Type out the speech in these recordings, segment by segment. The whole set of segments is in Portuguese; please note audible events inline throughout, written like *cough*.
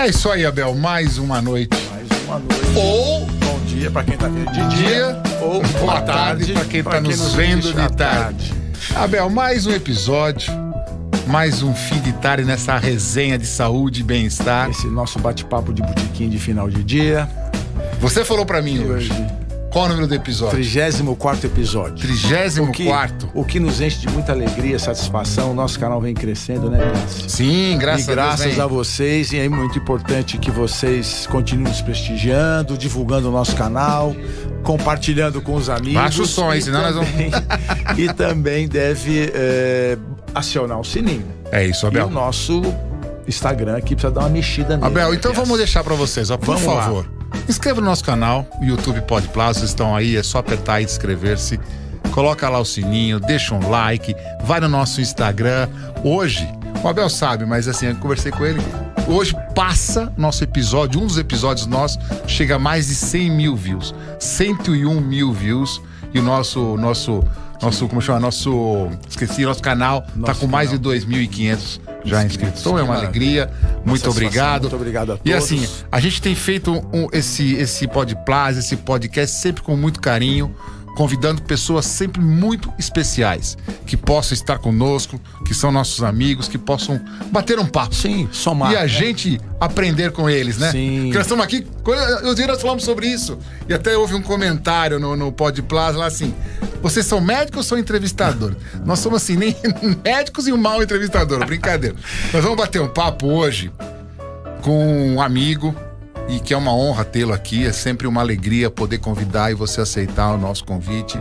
É isso aí, Abel. Mais uma noite. Mais uma noite. Ou bom dia para quem tá vendo de dia. dia, ou boa tarde para quem tá nos vendo de tarde. Abel, mais um episódio. Mais um fim de tarde nessa resenha de saúde e bem-estar. Esse nosso bate-papo de botequim de final de dia. Você falou para mim hoje. Qual o número do episódio? 34 episódio. 34 o que, o que nos enche de muita alegria, satisfação. O nosso canal vem crescendo, né, Prince? Sim, graças, e graças a Deus. a vocês. E é muito importante que vocês continuem nos prestigiando, divulgando o nosso canal, compartilhando com os amigos. Baixa o som aí, senão também, nós vamos. *laughs* e também deve é, acionar o sininho. É isso, Abel. E o nosso Instagram aqui precisa dar uma mexida nele. Abel, então vamos deixar para vocês, ó, por Vamos lá. Inscreva no nosso canal, YouTube Pode vocês estão aí, é só apertar e inscrever-se. Coloca lá o sininho, deixa um like, vai no nosso Instagram. Hoje, o Abel sabe, mas assim, eu conversei com ele. Hoje passa nosso episódio, um dos episódios nossos, chega a mais de 100 mil views. 101 mil views. E o nosso, nosso, nosso, como chama? Nosso, esqueci, nosso canal tá Nosso com mais de canal. 2.500 já inscritos. Então é uma alegria. Muito obrigado. muito obrigado a E todos. assim, a gente tem feito um- esse, esse Podplas, esse podcast sempre com muito carinho, convidando pessoas sempre muito especiais, que possam estar conosco, que são nossos amigos, que possam bater um papo. Sim, somar. E a gente aprender com eles, né? Sim. Porque nós estamos aqui, quando eu dia nós falamos sobre isso. E até houve um comentário no, no Podplas lá assim: vocês são médicos ou são entrevistadores? *laughs* nós somos assim, nem *laughs* médicos e um mau entrevistador, brincadeira. nós vamos bater um papo hoje com um amigo e que é uma honra tê-lo aqui. É sempre uma alegria poder convidar e você aceitar o nosso convite,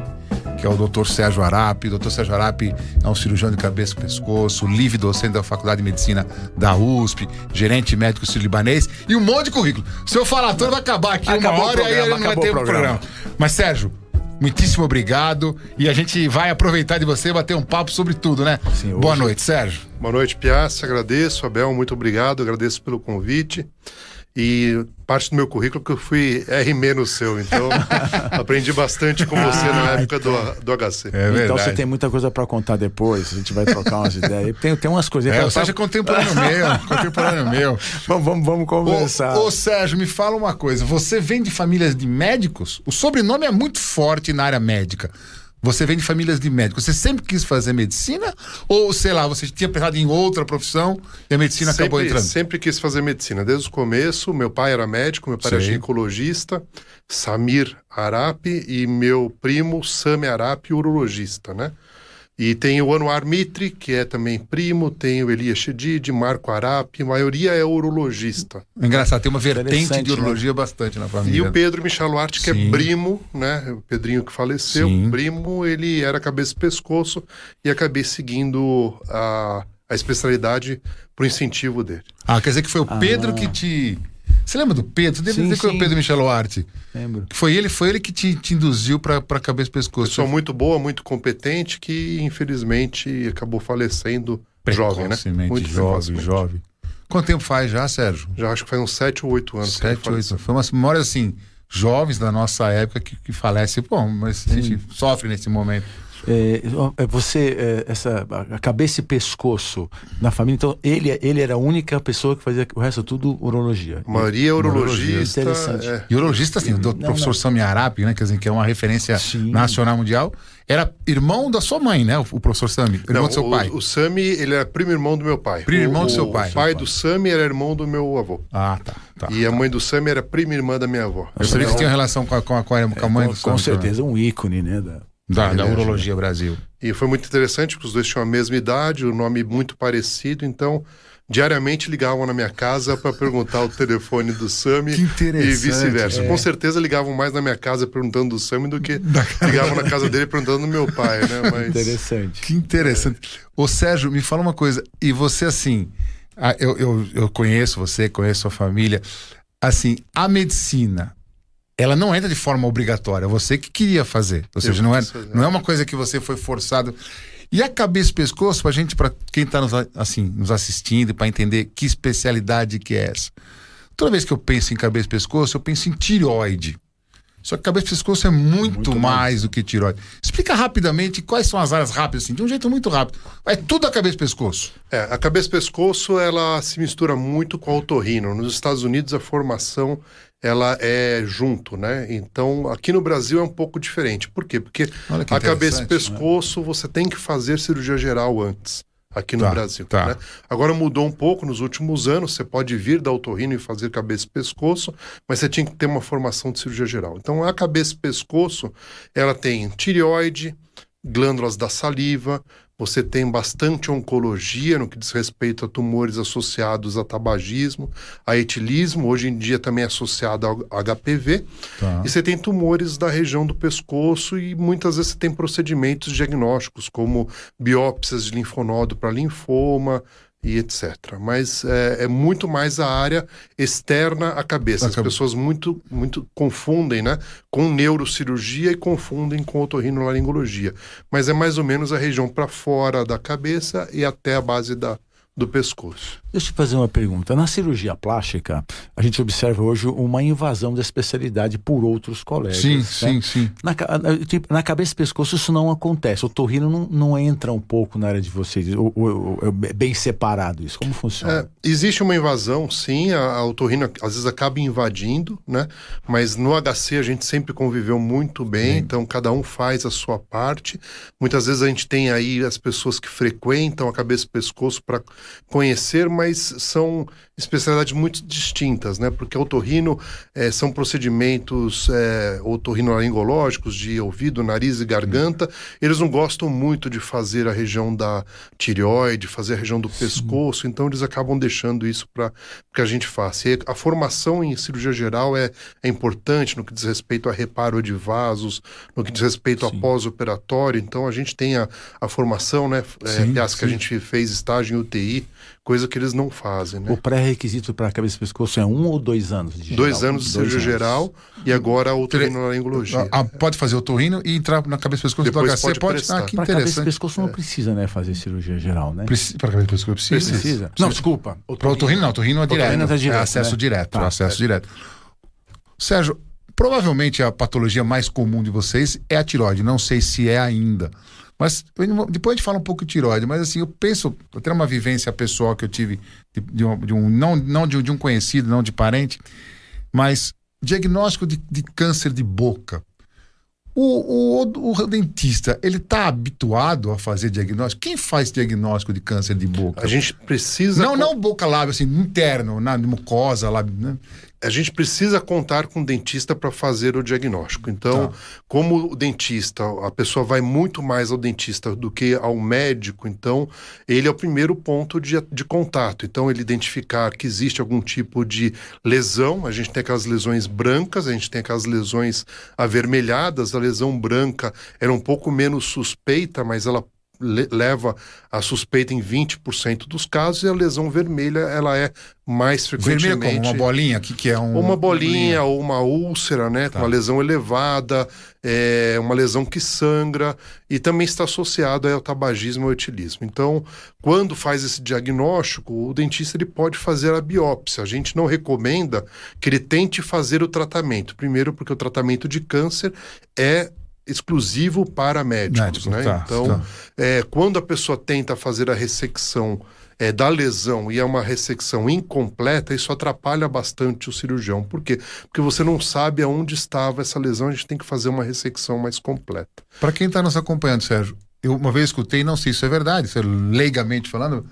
que é o Dr. Sérgio Arapi. O Dr. Sérgio Arapi é um cirurgião de cabeça e pescoço, livre docente da Faculdade de Medicina da USP, gerente médico sírio-libanês e um monte de currículo. Se eu falar todo, vai acabar aqui Acabou uma hora e aí programa, não vai ter o programa. programa. Mas, Sérgio, muitíssimo obrigado e a gente vai aproveitar de você e bater um papo sobre tudo, né? Sim, hoje- Boa noite, Sérgio. Boa noite, Piazza. Agradeço, Abel, muito obrigado. Agradeço pelo convite. E parte do meu currículo que eu fui RM no seu, então *laughs* aprendi bastante com você na época do, do HC. É Então você tem muita coisa pra contar depois, a gente vai trocar umas ideias. Tem, tem umas coisinhas. É, pra- o Sérgio é contemporâneo meu, *laughs* contemporâneo meu. Vamos, vamos, vamos conversar. Ô, ô, Sérgio, me fala uma coisa. Você vem de famílias de médicos? O sobrenome é muito forte na área médica. Você vem de famílias de médicos. Você sempre quis fazer medicina? Ou, sei lá, você tinha pensado em outra profissão e a medicina acabou sempre, entrando? sempre quis fazer medicina, desde o começo. Meu pai era médico, meu pai era Sei. ginecologista, Samir Arapi, e meu primo, Sami Arapi, urologista, né? E tem o Anuar Mitri, que é também primo, tem o Elias Shedid, Marco Arapi, a maioria é urologista. Engraçado, tem uma vertente de urologia bastante na família. E o Pedro Michaluarte, que Sim. é primo, né? O Pedrinho que faleceu, Sim. primo, ele era cabeça e pescoço e acabei seguindo a, a especialidade pro incentivo dele. Ah, quer dizer que foi o Pedro que te. Você lembra do Pedro? Você deve Sim, dizer que foi o sim. Pedro Micheloarte. Lembro. Foi ele, foi ele que te, te induziu pra, pra cabeça e pescoço. Pessoa muito boa, muito competente, que infelizmente acabou falecendo jovem, né? Precocemente, jovem, jovem. Quanto tempo faz já, Sérgio? Já acho que faz uns 7 ou 8 anos. que ele Sete, faleceu. oito. Foi umas memórias assim, jovens da nossa época que, que falecem. Bom, mas a gente sofre nesse momento. É, é, você, é, essa, a cabeça e pescoço na família, então ele, ele era a única pessoa que fazia o resto tudo urologia. A maioria é urologista. Interessante. é. E urologista, assim, o Não, professor não. Sami Arapi, né? Quer dizer, que é uma referência Sim. nacional mundial, era irmão da sua mãe, né? O, o professor Sami, irmão Não, do seu o, pai. O Sami, ele era primo irmão do meu pai. Primo irmão O- do seu o pai. pai do Sami era irmão do meu avô. Ah, tá. tá E a mãe do Sami era prima irmã da minha avó. Eu sabia que você tinha relação com a, com a, com a, a mãe com, do com Sami também. certeza um ícone, né? Da, Da, da é Urologia Brasil. E foi muito interessante, porque os dois tinham a mesma idade, o nome muito parecido, então diariamente ligavam na minha casa para perguntar o telefone do Sami *laughs* Que interessante, e vice-versa. é. Com certeza ligavam mais na minha casa perguntando do Sami do que *laughs* ligavam na casa dele perguntando do meu pai, né? Mas interessante. Que interessante. Ô Sérgio, me fala uma coisa. E você, assim, eu, eu, eu conheço você, conheço sua família. Assim, a medicina, ela não entra de forma obrigatória. Você que queria fazer. Ou seja, não é, não é uma coisa que você foi forçado. E a cabeça e pescoço, pra gente, pra quem tá nos, assim, nos assistindo, para entender que especialidade que é essa. Toda vez que eu penso em cabeça e pescoço, eu penso em tireoide. Só que cabeça e pescoço é muito, Muito mais, mais. do que tiroide. Explica rapidamente quais são as áreas rápidas, assim, de um jeito muito rápido. É tudo a cabeça e pescoço. É, a cabeça-pescoço ela se mistura muito com a otorrino. Nos Estados Unidos a formação ela é junto, né? Então aqui no Brasil é um pouco diferente. Por quê? Porque Olha que a interessante, cabeça-pescoço você tem que fazer cirurgia geral antes. Aqui no Tá, Brasil. tá. né? Agora mudou um pouco nos últimos anos. Você pode vir da otorrino e fazer cabeça e pescoço, mas você tinha que ter uma formação de cirurgia geral. Então a cabeça e pescoço ela tem tireoide, glândulas da saliva, você tem bastante oncologia no que diz respeito a tumores associados a tabagismo, a etilismo, hoje em dia também é associado ao HPV. Tá. E você tem tumores da região do pescoço e muitas vezes você tem procedimentos diagnósticos, como biópsias de linfonodo para linfoma e etc. Mas é, é muito mais a área externa à cabeça. As pessoas muito, muito confundem né, com neurocirurgia e confundem com otorrinolaringologia. Mas é mais ou menos a região para fora da cabeça e até a base da, do pescoço. Deixa eu te fazer uma pergunta. Na cirurgia plástica, a gente observa hoje uma invasão da especialidade por outros colegas. Sim, né? sim, sim. Na, tipo, na cabeça e pescoço isso não acontece. O torrino não, não entra um pouco na área de vocês. Ou, ou- ou- é bem separado isso. Como funciona? É, existe uma invasão, sim, a, a otorrina às vezes acaba invadindo, né? Mas no HC a gente sempre conviveu muito bem, então cada um faz a sua parte. Muitas vezes a gente tem aí as pessoas que frequentam a cabeça e pescoço para conhecer, mas são especialidades muito distintas, né? Porque otorrino eh, são procedimentos eh, otorrinolaringológicos de ouvido, nariz e garganta. Eles não gostam muito de fazer a região da tireoide, fazer a região do pescoço, então eles acabam deixando isso para que a gente faça. E a formação em cirurgia geral é, é importante no que diz respeito a reparo de vasos, no que diz respeito a pós-operatório. Então a gente tem a, a formação, né? É, Sim, aliás, que a sim. gente fez estágio em UTI, coisa que eles não fazem, né? O pré-requisito para cabeça e pescoço é um ou dois anos de Dois geral? anos de cirurgia anos. geral e agora a otorrinolaringologia. Ah, pode fazer o torrino e entrar na cabeça e pescoço do Depois HC? pode Pode. Ah, que Para cabeça e interessante. pescoço não precisa, né, fazer cirurgia geral, né? Preci- Para cabeça e pescoço precisa? Precisa. Não, desculpa. Para o torrino não, o torrino é direto. Tá direto, é acesso né? direto, Tá. acesso direto. Sérgio, provavelmente a patologia mais comum de vocês é a tiroide. Não sei se é ainda. Mas depois a gente fala um pouco de tiroide, mas assim, eu penso, eu tenho uma vivência pessoal que eu tive de, de um, de um- não, não de, um- de um conhecido, não de parente, mas diagnóstico de, câncer de boca. O, o, o dentista, ele está habituado a fazer diagnóstico? Quem faz diagnóstico de câncer de boca? A gente precisa Não, não boca lábio, assim, interno, na mucosa, lábio, né? A gente precisa contar com o dentista para fazer o diagnóstico. Então, Tá. como o dentista, a pessoa vai muito mais ao dentista do que ao médico, então ele é o primeiro ponto de, de contato. Então, ele identificar que existe algum tipo de lesão, a gente tem aquelas lesões brancas, a gente tem aquelas lesões avermelhadas, a lesão branca era um pouco menos suspeita, mas ela le- leva a suspeita em 20% dos casos e a lesão vermelha ela é mais frequentemente como? Uma bolinha? Que, que é um. uma bolinha, ou uma úlcera, né? Com Tá. uma lesão elevada, é, uma lesão que sangra, e também está associado ao tabagismo e ao etilismo. Então, quando faz esse diagnóstico, o dentista ele pode fazer a biópsia. A gente não recomenda que ele tente fazer o tratamento. Primeiro, porque o tratamento de câncer é exclusivo para médicos, Médico, né? tá, então, tá. é, quando a pessoa tenta fazer a ressecção é, da lesão e é uma ressecção incompleta, isso atrapalha bastante o cirurgião. Por quê? Porque você não sabe aonde estava essa lesão, a gente tem que fazer uma ressecção mais completa. Para quem está nos acompanhando, Sérgio, eu uma vez escutei, não sei se isso é verdade, isso é leigamente falando,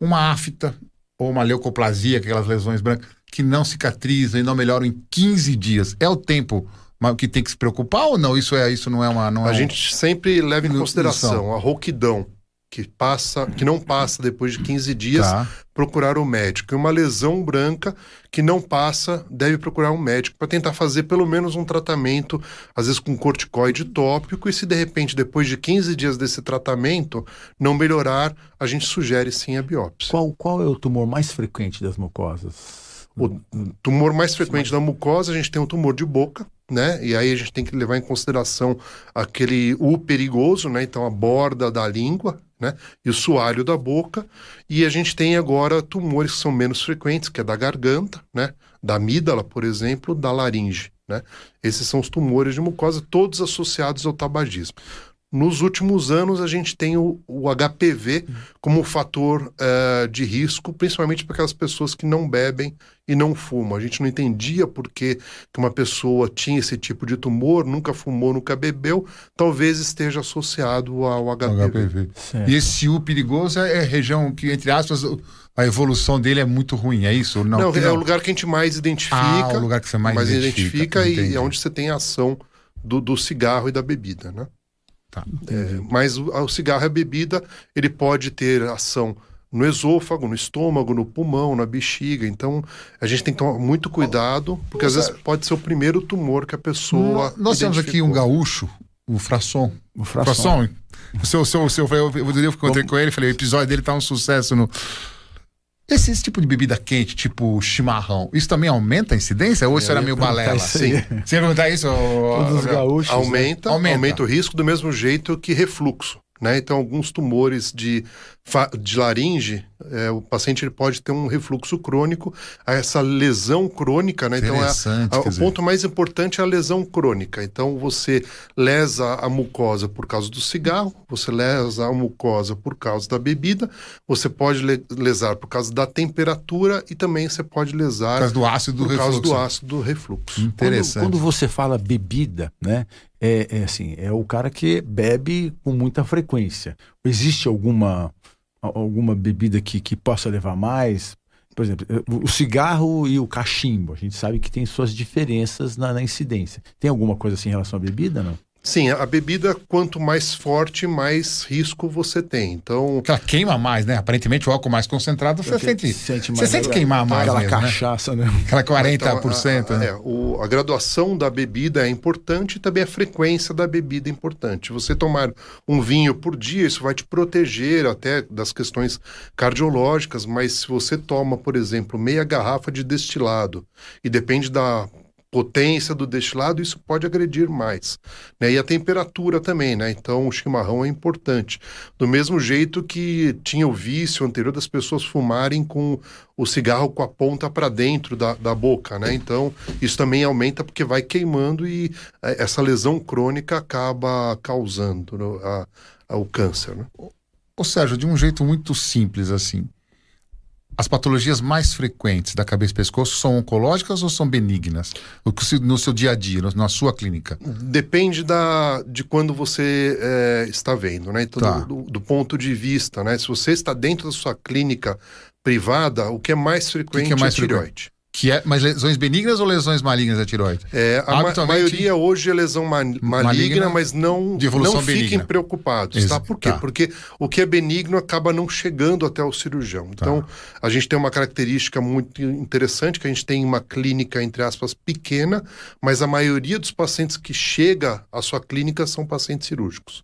uma afta ou uma leucoplasia, aquelas lesões brancas, que não cicatrizam e não melhoram em 15 dias. É o tempo ma- que tem que se preocupar ou não? Isso, é, isso não é uma. Não é A um- gente sempre leva em consideração a rouquidão, que passa, que não passa depois de 15 dias, Tá. procurar o médico. E uma lesão branca que não passa, deve procurar um médico para tentar fazer pelo menos um tratamento, às vezes com corticoide tópico, e se de repente, depois de 15 dias desse tratamento, não melhorar, a gente sugere sim a biópsia. Qual, qual é o tumor mais frequente das mucosas? O tumor mais frequente da mucosa, a gente tem o tumor de boca, né? E aí a gente tem que levar em consideração aquele U perigoso, né? Então a borda da língua, né? E o sualho da boca. E a gente tem agora tumores que são menos frequentes, que é da garganta, né? Da amígdala, por exemplo, da laringe. Né? Esses são os tumores de mucosa, todos associados ao tabagismo. Nos últimos anos, a gente tem o, o HPV como fator uh, de risco, principalmente para aquelas pessoas que não bebem e não fumam. A gente não entendia por que, que uma pessoa tinha esse tipo de tumor, nunca fumou, nunca bebeu, talvez esteja associado ao HPV. HPV. E esse U perigoso é, é região que, entre aspas, a evolução dele é muito ruim, é isso? Não, não, é o lugar que a gente mais identifica. Ah, o lugar que você mais, mais identifica. identifica e é onde você tem a ação do, do cigarro e da bebida, né? Tá, é, mas o, o cigarro e a bebida, ele pode ter ação no esôfago, no estômago, no pulmão, na bexiga. Então, a gente tem que tomar muito cuidado, porque às vezes pode ser o primeiro tumor que a pessoa. Nós temos aqui um gaúcho, o Frasson. O Frasson. O seu, seu, seu, eu, eu, eu encontrei com ele, falei, o episódio dele tá um sucesso no. Esse, esse, tipo de bebida quente, tipo chimarrão, isso também aumenta a incidência? Ou isso era meio balela? Sim. Você ia perguntar isso? Todos os gaúchos. Aumenta, né? aumenta, aumenta o risco do mesmo jeito que refluxo. Né? Então, alguns tumores de, de laringe, é, o paciente ele pode ter um refluxo crônico, essa lesão crônica, né? Então, é, a, o ponto mais importante é a lesão crônica. Então, você lesa a mucosa por causa do cigarro, você lesa a mucosa por causa da bebida, você pode lesar por causa da temperatura e também você pode lesar por causa do ácido do por refluxo. causa do ácido do refluxo. Interessante. Quando, quando você fala bebida, né? é, é, assim, é o cara que bebe com muita frequência. Existe alguma, alguma bebida que, que possa levar mais? Por exemplo, o cigarro e o cachimbo, a gente sabe que tem suas diferenças na, na incidência. Tem alguma coisa assim em relação à bebida, não? Sim, a bebida, quanto mais forte, mais risco você tem. Então. Ela queima mais, né? Aparentemente, o álcool mais concentrado, você sente. sente mais, você sente queimar mais. Aquela mesmo, né? cachaça, né? né? Aquela 40%. Então, a, a, né? é, o, a graduação da bebida é importante e também a frequência da bebida é importante. Você tomar um vinho por dia, isso vai te proteger até das questões cardiológicas, mas se você toma, por exemplo, meia garrafa de destilado e depende da potência do destilado, isso pode agredir mais. Né? E a temperatura também, né? Então o chimarrão é importante. Do mesmo jeito que tinha o vício anterior das pessoas fumarem com o cigarro com a ponta para dentro da, da boca, né? Então isso também aumenta porque vai queimando e é, essa lesão crônica acaba causando né, a, a, o câncer, né? Ou seja, de um jeito muito simples assim, as patologias mais frequentes da cabeça e pescoço são oncológicas ou são benignas? No seu dia a dia, na sua clínica? Depende da, de quando você é, está vendo, né? Então, tá. do, do, ponto de vista, né? Se você está dentro da sua clínica privada, o que é mais frequente que que é, mais é tireoide. Frequente? Que é, mas lesões benignas ou lesões malignas da tiroide? É, a ma maioria hoje é lesão ma maligna, maligna, mas não, não fiquem preocupados, tá? Por quê? Tá. Porque o que é benigno acaba não chegando até o cirurgião. Tá. Então, a gente tem uma característica muito interessante, que a gente tem uma clínica, entre aspas, pequena, mas a maioria dos pacientes que chega à sua clínica são pacientes cirúrgicos.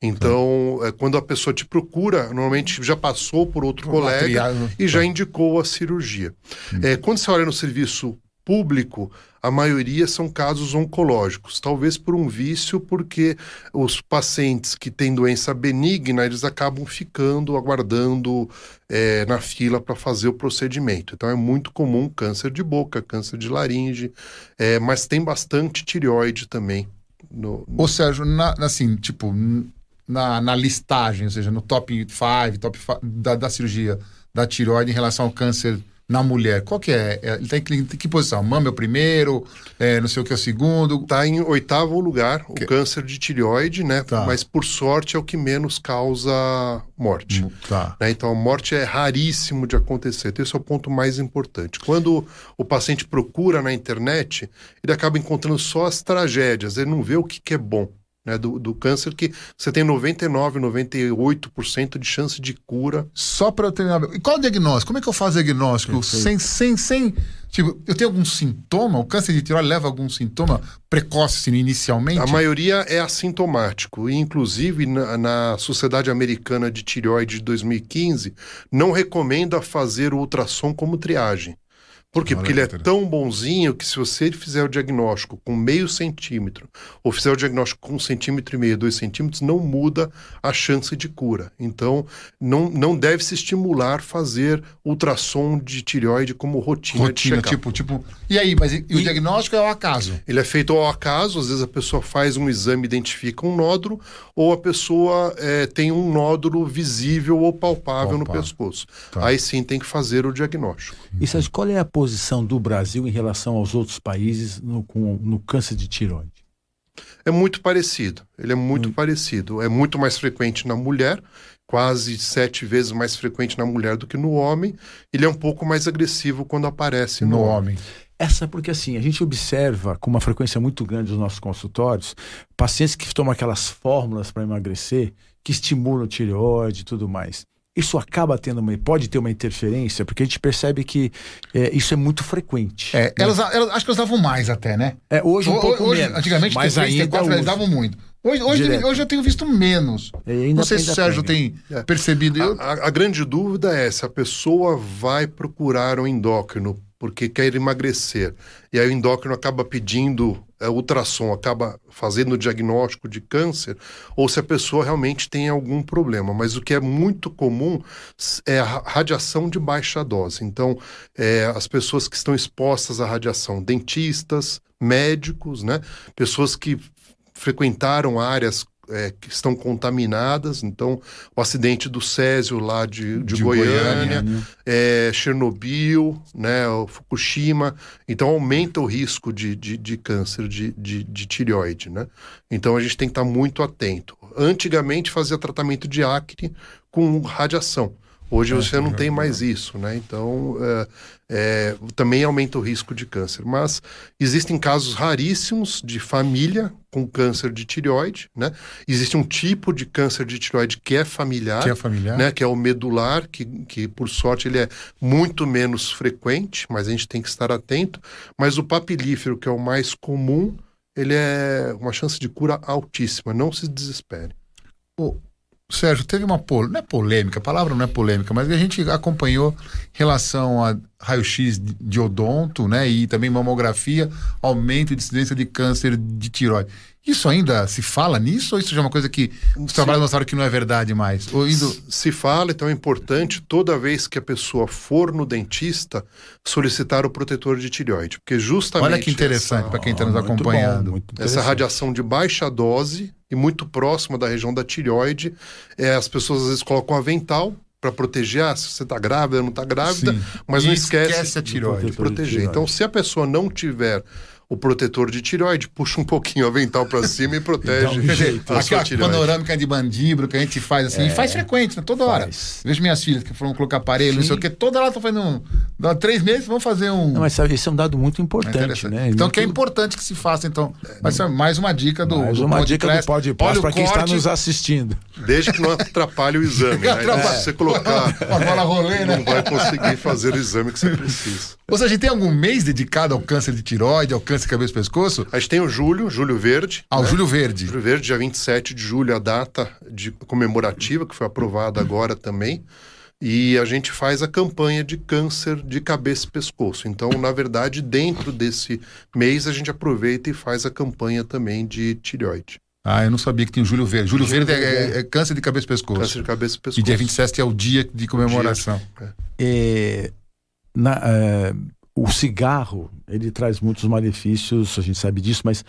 Então, é, quando a pessoa te procura, normalmente já passou por outro colega e já indicou a cirurgia. Hum. É, quando você olha no serviço público, a maioria são casos oncológicos, talvez por um vício, porque os pacientes que têm doença benigna, eles acabam ficando, aguardando é, na fila para fazer o procedimento. Então é muito comum câncer de boca, câncer de laringe, é, mas tem bastante tireoide também no, no... Ou seja, na, assim, tipo, na, na listagem, ou seja, no top 5, top da, da cirurgia da tireoide em relação ao câncer na mulher, qual que é? é ele tem que, tem que posição? Mama é o primeiro, é, não sei o que é o segundo? Está em oitavo lugar, o que... câncer de tireoide, né? Tá. Mas por sorte é o que menos causa morte. Tá. Né? Então a morte é raríssimo de acontecer. Então, esse é o ponto mais importante. Quando o paciente procura na internet, ele acaba encontrando só as tragédias, ele não vê o que, que é bom né, do, do câncer, que você tem 99, 98% de chance de cura. Só para eu terminar. E qual o diagnóstico? Como é que eu faço diagnóstico? Sem, sem, sem. Tipo, eu tenho algum sintoma? O câncer de tireoide leva algum sintoma precoce assim, inicialmente? A maioria é assintomático. E, inclusive, na, na Sociedade Americana de Tireoide de 2015, não recomenda fazer o ultrassom como triagem Por quê? Porque ele é tão bonzinho que se você fizer o diagnóstico com meio centímetro, ou fizer o diagnóstico com um centímetro e meio, dois centímetros, não muda a chance de cura. Então, não, não deve se estimular fazer ultrassom de tireoide como rotina, de Rotina, tipo, tipo. E aí, mas e, e o diagnóstico é o acaso? Ele é feito ao acaso, às vezes a pessoa faz um exame, identifica um nódulo, ou a pessoa eh, tem um nódulo visível ou palpável no Palpável. pescoço. Tá. Aí sim tem que fazer o diagnóstico. E Sérgio, qual é a posição do Brasil em relação aos outros países no, com- no câncer de tiroide? É muito parecido. Ele é muito parecido. É muito mais frequente na mulher, quase sete vezes mais frequente na mulher do que no homem. Ele é um pouco mais agressivo quando aparece no, No homem. homem. Essa porque assim, a gente observa com uma frequência muito grande nos nossos consultórios pacientes que tomam aquelas fórmulas para emagrecer, que estimulam o tireoide e tudo mais. Isso acaba tendo uma, pode ter uma interferência, porque a gente percebe que é, isso é muito frequente. É, elas, elas- acho que elas davam mais até, né? É, hoje um Ho- pouco hoje, menos. Antigamente, mas T3, ainda T4, eles usa. davam muito. Hoje, hoje, hoje eu tenho visto menos. Ainda Não sei se o Sérgio tem É. percebido. Eu, A, a- a grande dúvida é se a pessoa vai procurar um endócrino porque quer emagrecer. E aí o endócrino acaba pedindo é, ultrassom, acaba fazendo o diagnóstico de câncer, ou se a pessoa realmente tem algum problema. Mas o que é muito comum é a ra- radiação de baixa dose. Então, é, as pessoas que estão expostas à radiação, dentistas, médicos, né? Pessoas que frequentaram áreas é, que estão contaminadas. Então, o acidente do Césio lá de, de, De Goiânia, Goiânia. é, Chernobyl, né, o Fukushima. Então, aumenta o risco de, de, de câncer de, de, de tireoide, né? Então, a gente tem que estar muito atento. Antigamente, fazia tratamento de acne com radiação. Hoje você não tem mais isso, né? Então, é, também aumenta o risco de câncer. Mas existem casos raríssimos de família com câncer de tireoide, né? Existe um tipo de câncer de tireoide que é familiar, que é familiar. né? Que é o medular, que, que por sorte ele é muito menos frequente, mas a gente tem que estar atento. Mas o papilífero, que é o mais comum, ele é uma chance de cura altíssima. Não se desespere. Sérgio, teve uma polêmica, não é polêmica, a palavra não é polêmica, mas a gente acompanhou relação a raio-x de odonto, né, e também mamografia, aumento de incidência de câncer de tiroide. Isso ainda se fala nisso ou isso já é uma coisa que os trabalhos mostraram que não é verdade mais? Ou indo... Se fala, então é importante toda vez que a pessoa for no dentista solicitar o protetor de tireoide, porque justamente Olha que interessante essa- para quem está nos bom, acompanhando. muito Essa radiação de baixa dose e muito próxima da região da tireoide, é, as pessoas às vezes colocam um avental para proteger, ah, se você está grávida, não está grávida, Sim. mas E não esquece, esquece a tireoide. de proteger. Então, se a pessoa não tiver o protetor de tireoide, puxa um pouquinho o avental para cima e protege Quer dizer, a aquela tireoide. panorâmica de mandíbula que a gente faz assim, e faz frequente, né? toda hora. Faz. Vejo minhas filhas que foram colocar aparelho, não Sim. sei o que, toda hora estão fazendo um. Dá três meses, vamos fazer um. Não, mas sabe, esse é um dado muito É importante, interessante. né? Então, que é Muito- importante que se faça, então. Mas é mais uma dica do. Mais do uma dica do. Pode para quem está nos assistindo. Desde que não atrapalhe o exame. Né? *laughs* Atrapalha. Se você colocar, *laughs* Uma bola rolê, né? não vai conseguir fazer o exame que você precisa. Ou seja, tem algum mês dedicado ao câncer de tiroide, ao câncer de cabeça e pescoço? A gente tem o julho, julho verde. Ao né? Júlio Verde. Julho Verde, dia 27 de julho, a data de comemorativa, que foi aprovada agora também. E a gente faz a campanha de câncer de cabeça e pescoço. Então, na verdade, dentro desse mês, a gente aproveita e faz a campanha também de tireoide. Ah, eu não sabia que tinha o Júlio Verde. Júlio, Júlio Verde, é, Verde, é câncer de cabeça e pescoço. Câncer de cabeça e E pescoço. dia 27 é o dia de comemoração. É, na- é, o cigarro, ele traz muitos malefícios, a gente sabe disso, mas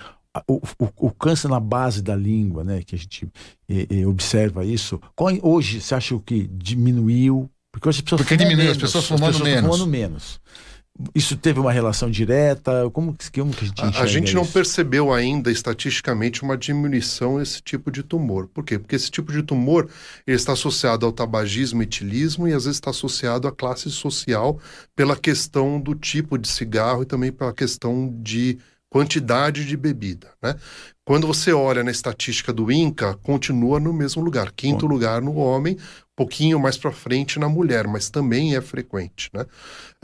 o, o- o câncer na base da língua, né, que a gente é, é, observa isso, qual- hoje você acha que diminuiu? Porque hoje as pessoas Porque diminuiu, as menos, pessoas fumando estão menos. fumando menos. Isso teve uma relação direta? Como, que- como que a gente A, gente não isso? percebeu ainda estatisticamente uma diminuição nesse tipo de tumor. Por quê? Porque esse tipo de tumor está associado ao tabagismo e etilismo e às vezes está associado à classe social pela questão do tipo de cigarro e também pela questão de quantidade de bebida, né? Quando você olha na estatística do INCA, continua no mesmo lugar, quinto Bom. lugar no homem, pouquinho mais para frente na mulher, mas também é frequente. Né?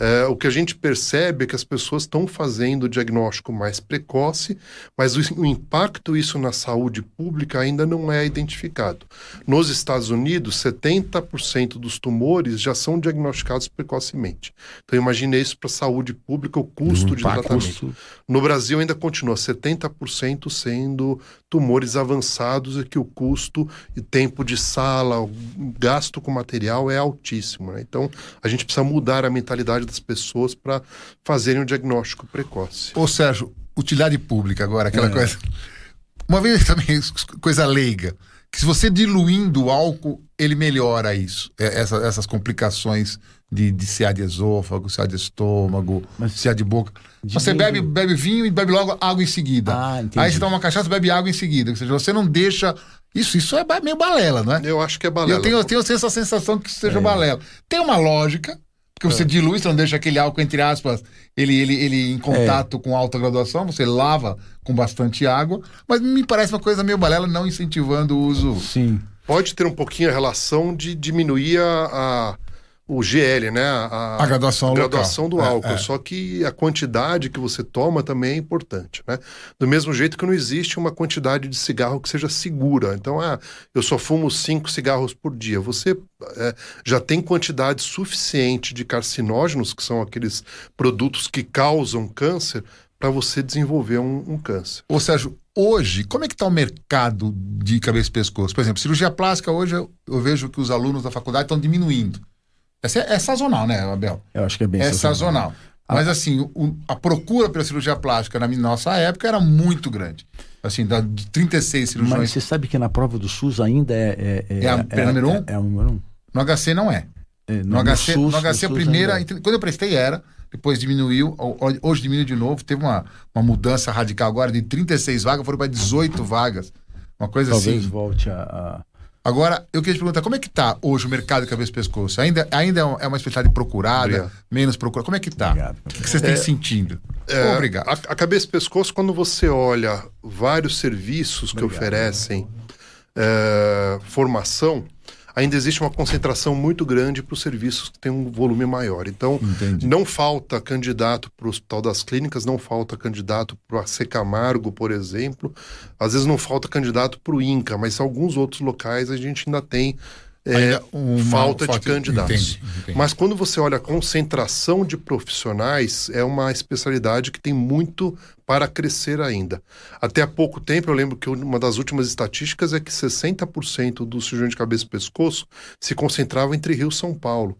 É, o que a gente percebe é que as pessoas estão fazendo o diagnóstico mais precoce, mas o, o, impacto isso na saúde pública ainda não é identificado. Nos Estados Unidos, 70% dos tumores já são diagnosticados precocemente. Então imagine isso para a saúde pública, o custo de tratamento. No Brasil ainda continua 70% sendo tumores avançados e que o custo e tempo de sala, o gasto com material é altíssimo. né? Então a gente precisa mudar a mentalidade das pessoas para fazerem o diagnóstico precoce. Ô, Sérgio, utilidade pública agora, aquela É. coisa. Uma vez *laughs* também, coisa leiga, que se você diluindo o álcool, ele melhora isso. É, essa- essas complicações de, de CA de esôfago, CA de estômago, Mas- CA de boca. Você Diluindo- bebe, bebe vinho e bebe logo água em seguida. Ah. Aí você toma uma cachaça e bebe água em seguida. Ou seja, você não deixa. Isso, isso é meio balela, não é? Eu acho que é balela. Eu tenho, eu tenho essa sensação que isso seja É. balela. Tem uma lógica, porque você dilui, você não deixa aquele álcool, entre aspas, ele, ele, ele em contato com alta graduação, você lava com bastante água, mas me parece uma coisa meio balela, não incentivando o uso. Sim. Pode ter um pouquinho a relação de diminuir a, a- o GL, né? A, A graduação a graduação local. do É, álcool. é. Só que a quantidade que você toma também é importante, né? Do mesmo jeito que não existe uma quantidade de cigarro que seja segura. Então, ah, eu só fumo cinco cigarros por dia. Você é, já tem quantidade suficiente de carcinógenos, que são aqueles produtos que causam câncer, para você desenvolver um, um câncer. Ô Sérgio, hoje, como é que está o mercado de cabeça e pescoço? Por exemplo, cirurgia plástica, hoje eu, eu vejo que os alunos da faculdade estão diminuindo. É, é sazonal, né, Abel? Eu acho que é bem é sazonal. Mas assim, o- a procura pela cirurgia plástica na nossa época era muito grande. Assim, da, de 36 Mas cirurgiões. você sabe que na prova do SUS ainda é. É, É a- é número um? É, é o número um. No HC não é. É, No, HC, no HC a SUS primeira. é. Quando eu prestei era, depois diminuiu, ho- ho- hoje diminuiu de novo, teve uma, uma mudança radical agora de 36 vagas, foram para 18 vagas. Uma coisa Talvez assim. volte a. a- Agora, eu queria te perguntar, como é que tá hoje o mercado de cabeça e pescoço? Ainda, ainda é é uma especialidade procurada, Obrigado. menos procurada? Como é que tá? Obrigado. O que que vocês têm sentindo? É, Obrigado. A, a cabeça e pescoço, quando você olha vários serviços que oferecem é, formação, ainda existe uma concentração muito grande para os serviços que têm um volume maior. Então, Entendi. não falta candidato para o Hospital das Clínicas, não falta candidato para o AC Camargo, por exemplo. Às vezes não falta candidato para o INCA, mas alguns outros locais a gente ainda tem é, uma falta de candidatos. Entendi, entendi. Mas quando você olha a concentração de profissionais, é uma especialidade que tem muito para crescer ainda. Até há pouco tempo, eu lembro que uma das últimas estatísticas é que 60% do cirurgião de cabeça e pescoço se concentrava entre Rio e São Paulo.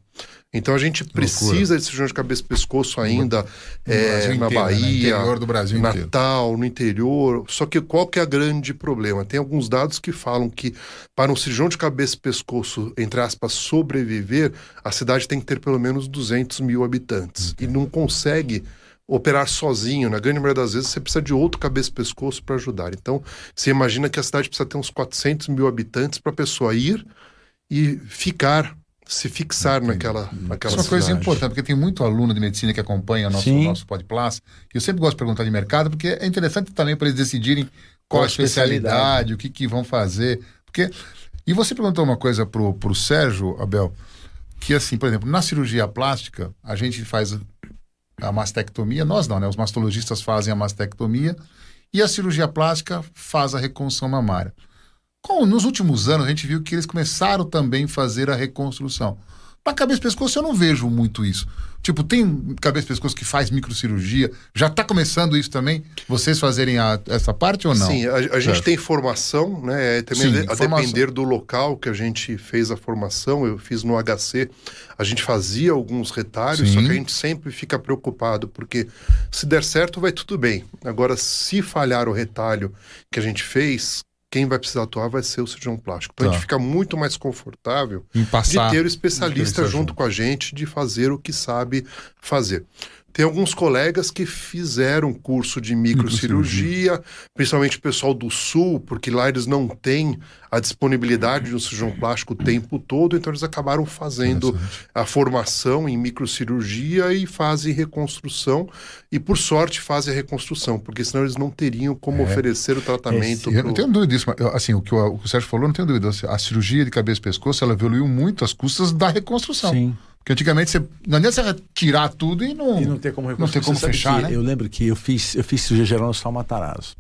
Então a gente precisa de cirurgião de cabeça e pescoço ainda No é, Brasil na inteiro, né? Bahia, Interior do Brasil inteiro. Natal, no interior. Só que qual que é o grande problema? Tem alguns dados que falam que para um cirurgião de cabeça e pescoço, entre aspas, sobreviver, a cidade tem que ter pelo menos 200 mil habitantes. E não consegue operar sozinho. Na grande maioria das vezes, você precisa de outro cabeça e pescoço para ajudar. Então, você imagina que a cidade precisa ter uns 400 mil habitantes para a pessoa ir e ficar, se fixar naquela, naquela Isso é uma coisa importante, porque tem muito aluno de medicina que acompanha o nosso, Sim. nosso Podplas. E eu sempre gosto de perguntar de mercado, porque é interessante também para eles decidirem qual, Qual a a especialidade. especialidade, o que, que vão fazer. Porque... E você perguntou uma coisa pro, pro Sérgio, Abel, que assim, por exemplo, na cirurgia plástica, a gente faz a mastectomia, nós não, né? Os mastologistas fazem a mastectomia e a cirurgia plástica faz a reconstrução mamária. Com, nos últimos anos, a gente viu que eles começaram também a fazer a reconstrução. Na cabeça e pescoço eu não vejo muito isso. Tipo, tem cabeça e pescoço que faz microcirurgia. Já está começando isso também? Vocês fazerem a- essa parte ou não? Sim, a, a gente tem formação, né? É também Sim, a a formação. depender do local que a gente fez a formação, eu fiz no HC, a gente fazia alguns retalhos, Sim. só que a gente sempre fica preocupado, porque se der certo, vai tudo bem. Agora, se falhar o retalho que a gente fez, quem vai precisar atuar vai ser o cirurgião plástico. Então a Tá. gente fica muito mais confortável Em de ter o especialista junto. com a gente, de fazer o que sabe fazer. Tem alguns colegas que fizeram curso de microcirurgia, principalmente o pessoal do Sul, porque lá eles não têm a disponibilidade de um cirurgião plástico o tempo todo, então eles acabaram fazendo a formação em microcirurgia e fazem reconstrução, e por sorte fazem a reconstrução, porque senão eles não teriam como É. oferecer o tratamento. Eu não pro- tenho dúvida disso, mas, assim, o que, o, o que o Sérgio falou, não tenho dúvida. A cirurgia de cabeça e pescoço, ela evoluiu muito às custas da reconstrução. Sim. Porque antigamente você, não adianta você tirar tudo e não, E não ter como não ter como fechar, né? Eu lembro que eu fiz, eu fiz cirurgia geral no Hospital Matarazzo.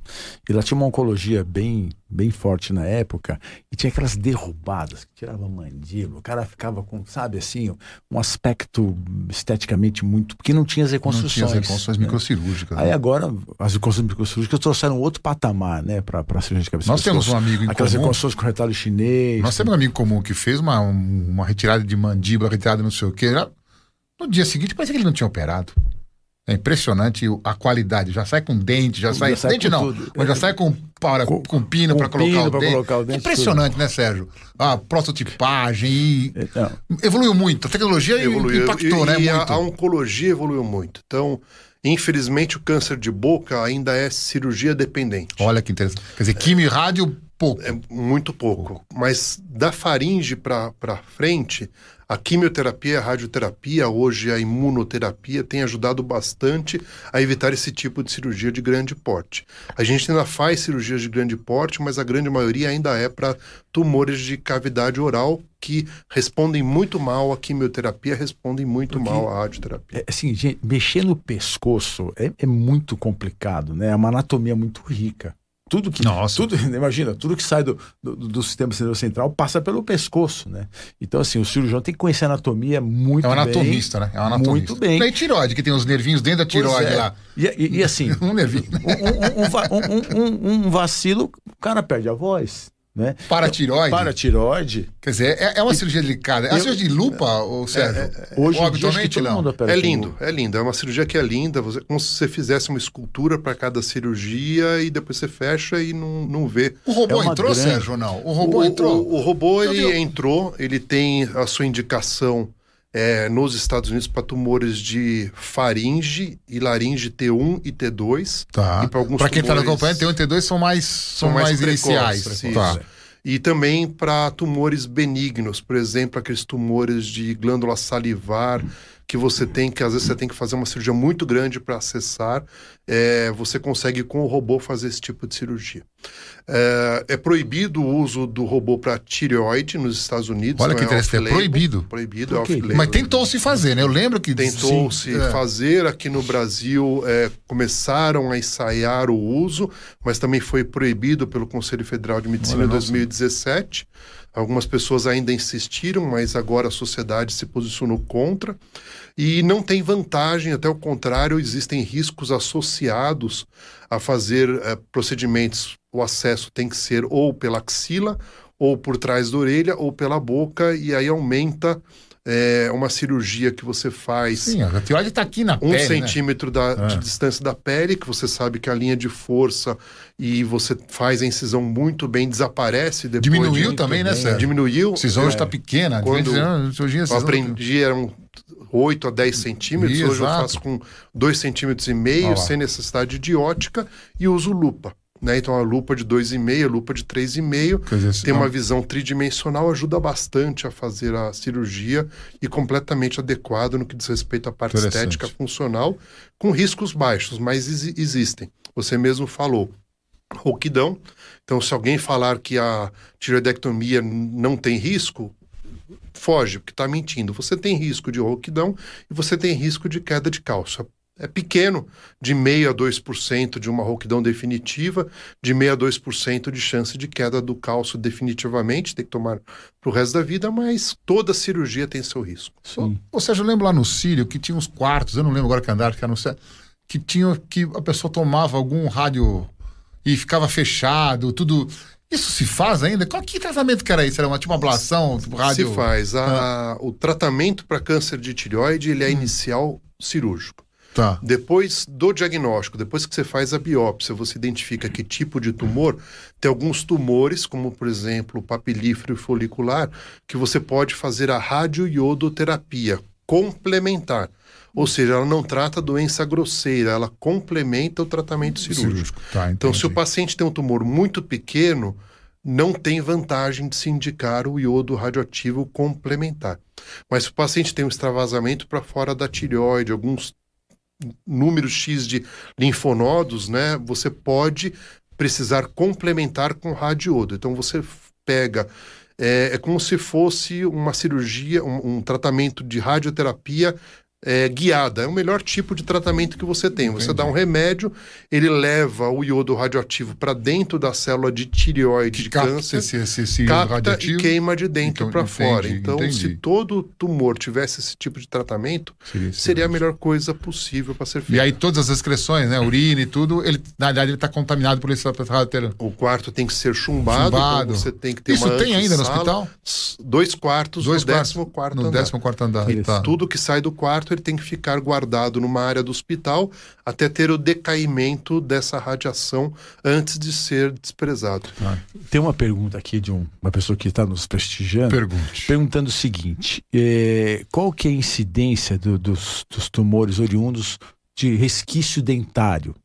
E lá tinha uma oncologia bem, bem forte na época. E tinha aquelas derrubadas que tirava mandíbula. O cara ficava com, sabe assim, um aspecto esteticamente muito. Porque não tinha as Não reconstruções. tinha as reconstruções né? microcirúrgicas. Aí né? agora, as reconstruções microcirúrgicas trouxeram outro patamar, né, para a cirurgia de cabeça. Nós temos um amigo em Aquelas comum. reconstruções com retalho chinês. Nós temos um amigo comum que fez uma, um- uma retirada de mandíbula, retirada não sei o quê. No dia seguinte, parecia que ele não tinha operado. É impressionante a qualidade. Já sai com dente, já sai. sai dente com não, tudo. mas já sai com, para, Com- com, pino para colocar, colocar o dente, Impressionante, né, Sérgio? A prototipagem e. Não, Evoluiu muito. A tecnologia evoluiu. impactou, e, né? e a, muito. a oncologia evoluiu muito. Então, infelizmente, o câncer de boca ainda é cirurgia dependente. Olha que interessante. Quer dizer, quimio e rádio, pouco. É muito pouco. Mas da faringe para frente, a quimioterapia, a radioterapia, hoje a imunoterapia tem ajudado bastante a evitar esse tipo de cirurgia de grande porte. A gente ainda faz cirurgias de grande porte, mas a grande maioria ainda é para tumores de cavidade oral que respondem muito mal à quimioterapia, respondem muito Porque- mal à radioterapia. É, assim, gente, mexer no pescoço é, é muito complicado, né? É uma anatomia muito rica. Tudo que. Nossa. Tudo, *laughs* imagina, tudo que sai do, do, do sistema nervoso central passa pelo pescoço, né? Então, assim, o cirurgião tem que conhecer a anatomia muito É um bem. anatomista, né? É um anatomista. Muito bem. E tiroide, que tem os nervinhos dentro da tiroide é. lá. E, e- e assim, *laughs* Um nervinho. um, um- um um- um- um vacilo, o cara perde a voz, né? Paratiroide. Paratiroide. Quer dizer, é, é uma cirurgia delicada. É uma Eu- cirurgia de lupa, ou Sérgio? Hoje Ou em dia, acho que habitualmente todo não. mundo opera É com- lindo, é lindo. É uma cirurgia que é linda. Você, como se você fizesse uma escultura para cada cirurgia e depois você fecha e não, não vê. O robô É entrou, grande- Sérgio, ou não? O robô o, entrou? O, o robô ele entrou, ele tem a sua indicação é, nos Estados Unidos para tumores de faringe e laringe T1 e T2. Tá. Para quem tá tumores- acompanhando, tem um e T2 são mais, são mais, precoces, iniciais. Tá. E também para tumores benignos, por exemplo, aqueles tumores de glândula salivar que você tem que às vezes você tem que fazer uma cirurgia muito grande para acessar, é, você consegue com o robô fazer esse tipo de cirurgia. É, é proibido o uso do robô para tireoide nos Estados Unidos. Olha que interessante, é proibido. Proibido, é. Mas tentou-se fazer, né? Eu lembro que... Tentou-se Sim, é. fazer aqui no Brasil, é, começaram a ensaiar o uso, mas também foi proibido pelo Conselho Federal de Medicina em nossa. 2017. Algumas pessoas ainda insistiram, mas agora a sociedade se posicionou contra. E não tem vantagem, até o contrário, existem riscos associados a fazer eh, procedimentos. O acesso tem que ser ou pela axila, ou por trás da orelha, ou pela boca, e aí aumenta eh, uma cirurgia que você faz Sim, a tiroide tá aqui na um pele, né? centímetro da, de É. distância da pele, que você sabe que a linha de força e você faz a incisão muito bem, desaparece depois. Diminuiu de- também, né. Sérgio? Diminuiu. A cisão hoje É, tá pequena. Quando hoje eu tá- aprendi eram 8 a 10 centímetros, hoje eu Exato. faço com 2 centímetros e meio, sem necessidade de ótica, e uso lupa. Né? Então a lupa de 2,5, a lupa de 3,5, Quer dizer, tem uma visão tridimensional, ajuda bastante a fazer a cirurgia e completamente adequado no que diz respeito à parte estética funcional, com riscos baixos, mas exi- existem. Você mesmo falou. Rouquidão. Então, se alguém falar que a tireoidectomia n- não tem risco, foge, porque está mentindo. Você tem risco de rouquidão e você tem risco de queda de cálcio. É pequeno, de meio a 2% de uma rouquidão definitiva, de meio a 2% de chance de queda do cálcio definitivamente, tem que tomar para o resto da vida, mas toda cirurgia tem seu risco. Sim. Ou seja, eu lembro lá no Sírio que tinha uns quartos, eu não lembro agora que andaram, que era no que tinha que a pessoa tomava algum rádio e ficava fechado, tudo. Isso se faz ainda? Qual que tratamento que era isso? Era uma tipo uma ablação, tipo rádio? Se faz. A- O tratamento para câncer de tireoide ele é inicial cirúrgico. Tá. Depois do diagnóstico, depois que você faz a biópsia, você identifica que tipo de tumor. Tem alguns tumores, como por exemplo o papilífero folicular, que você pode fazer a radioiodoterapia complementar. Ou seja, ela não trata doença grosseira, ela complementa o tratamento cirúrgico. Tá, Então, se o paciente tem um tumor muito pequeno, não tem vantagem de se indicar o iodo radioativo complementar. Mas se o paciente tem um extravasamento para fora da tireoide, alguns números X de linfonodos, né, você pode precisar complementar com radiodo. Então você pega é, é como se fosse uma cirurgia, um, um tratamento de radioterapia é, guiada. É o melhor tipo de tratamento que você tem. Você Entendi. dá um remédio, ele leva o iodo radioativo para dentro da célula de tireoide Que de câncer esse, esse, esse capta e queima de dentro Então, para fora. Então, entendi. se todo tumor tivesse esse tipo de tratamento, Seria, seria a melhor coisa possível para ser E feita. aí todas as excreções, né? Urina e tudo, ele, na verdade, ele está contaminado por esse radioterapia. O quarto tem que ser chumbado, Chumbado. então você tem que ter Isso tem ainda no hospital? Dois quartos Dois no quartos décimo quarto No andar. 14 quarto andar. Tá. Tudo que sai do quarto tem que ficar guardado numa área do hospital até ter o decaimento dessa radiação antes de ser desprezado. Tem uma pergunta aqui de um- uma pessoa que está nos prestigiando. Pergunte. Perguntando o seguinte: é, qual que é a incidência do- dos, dos tumores oriundos de resquício dentário?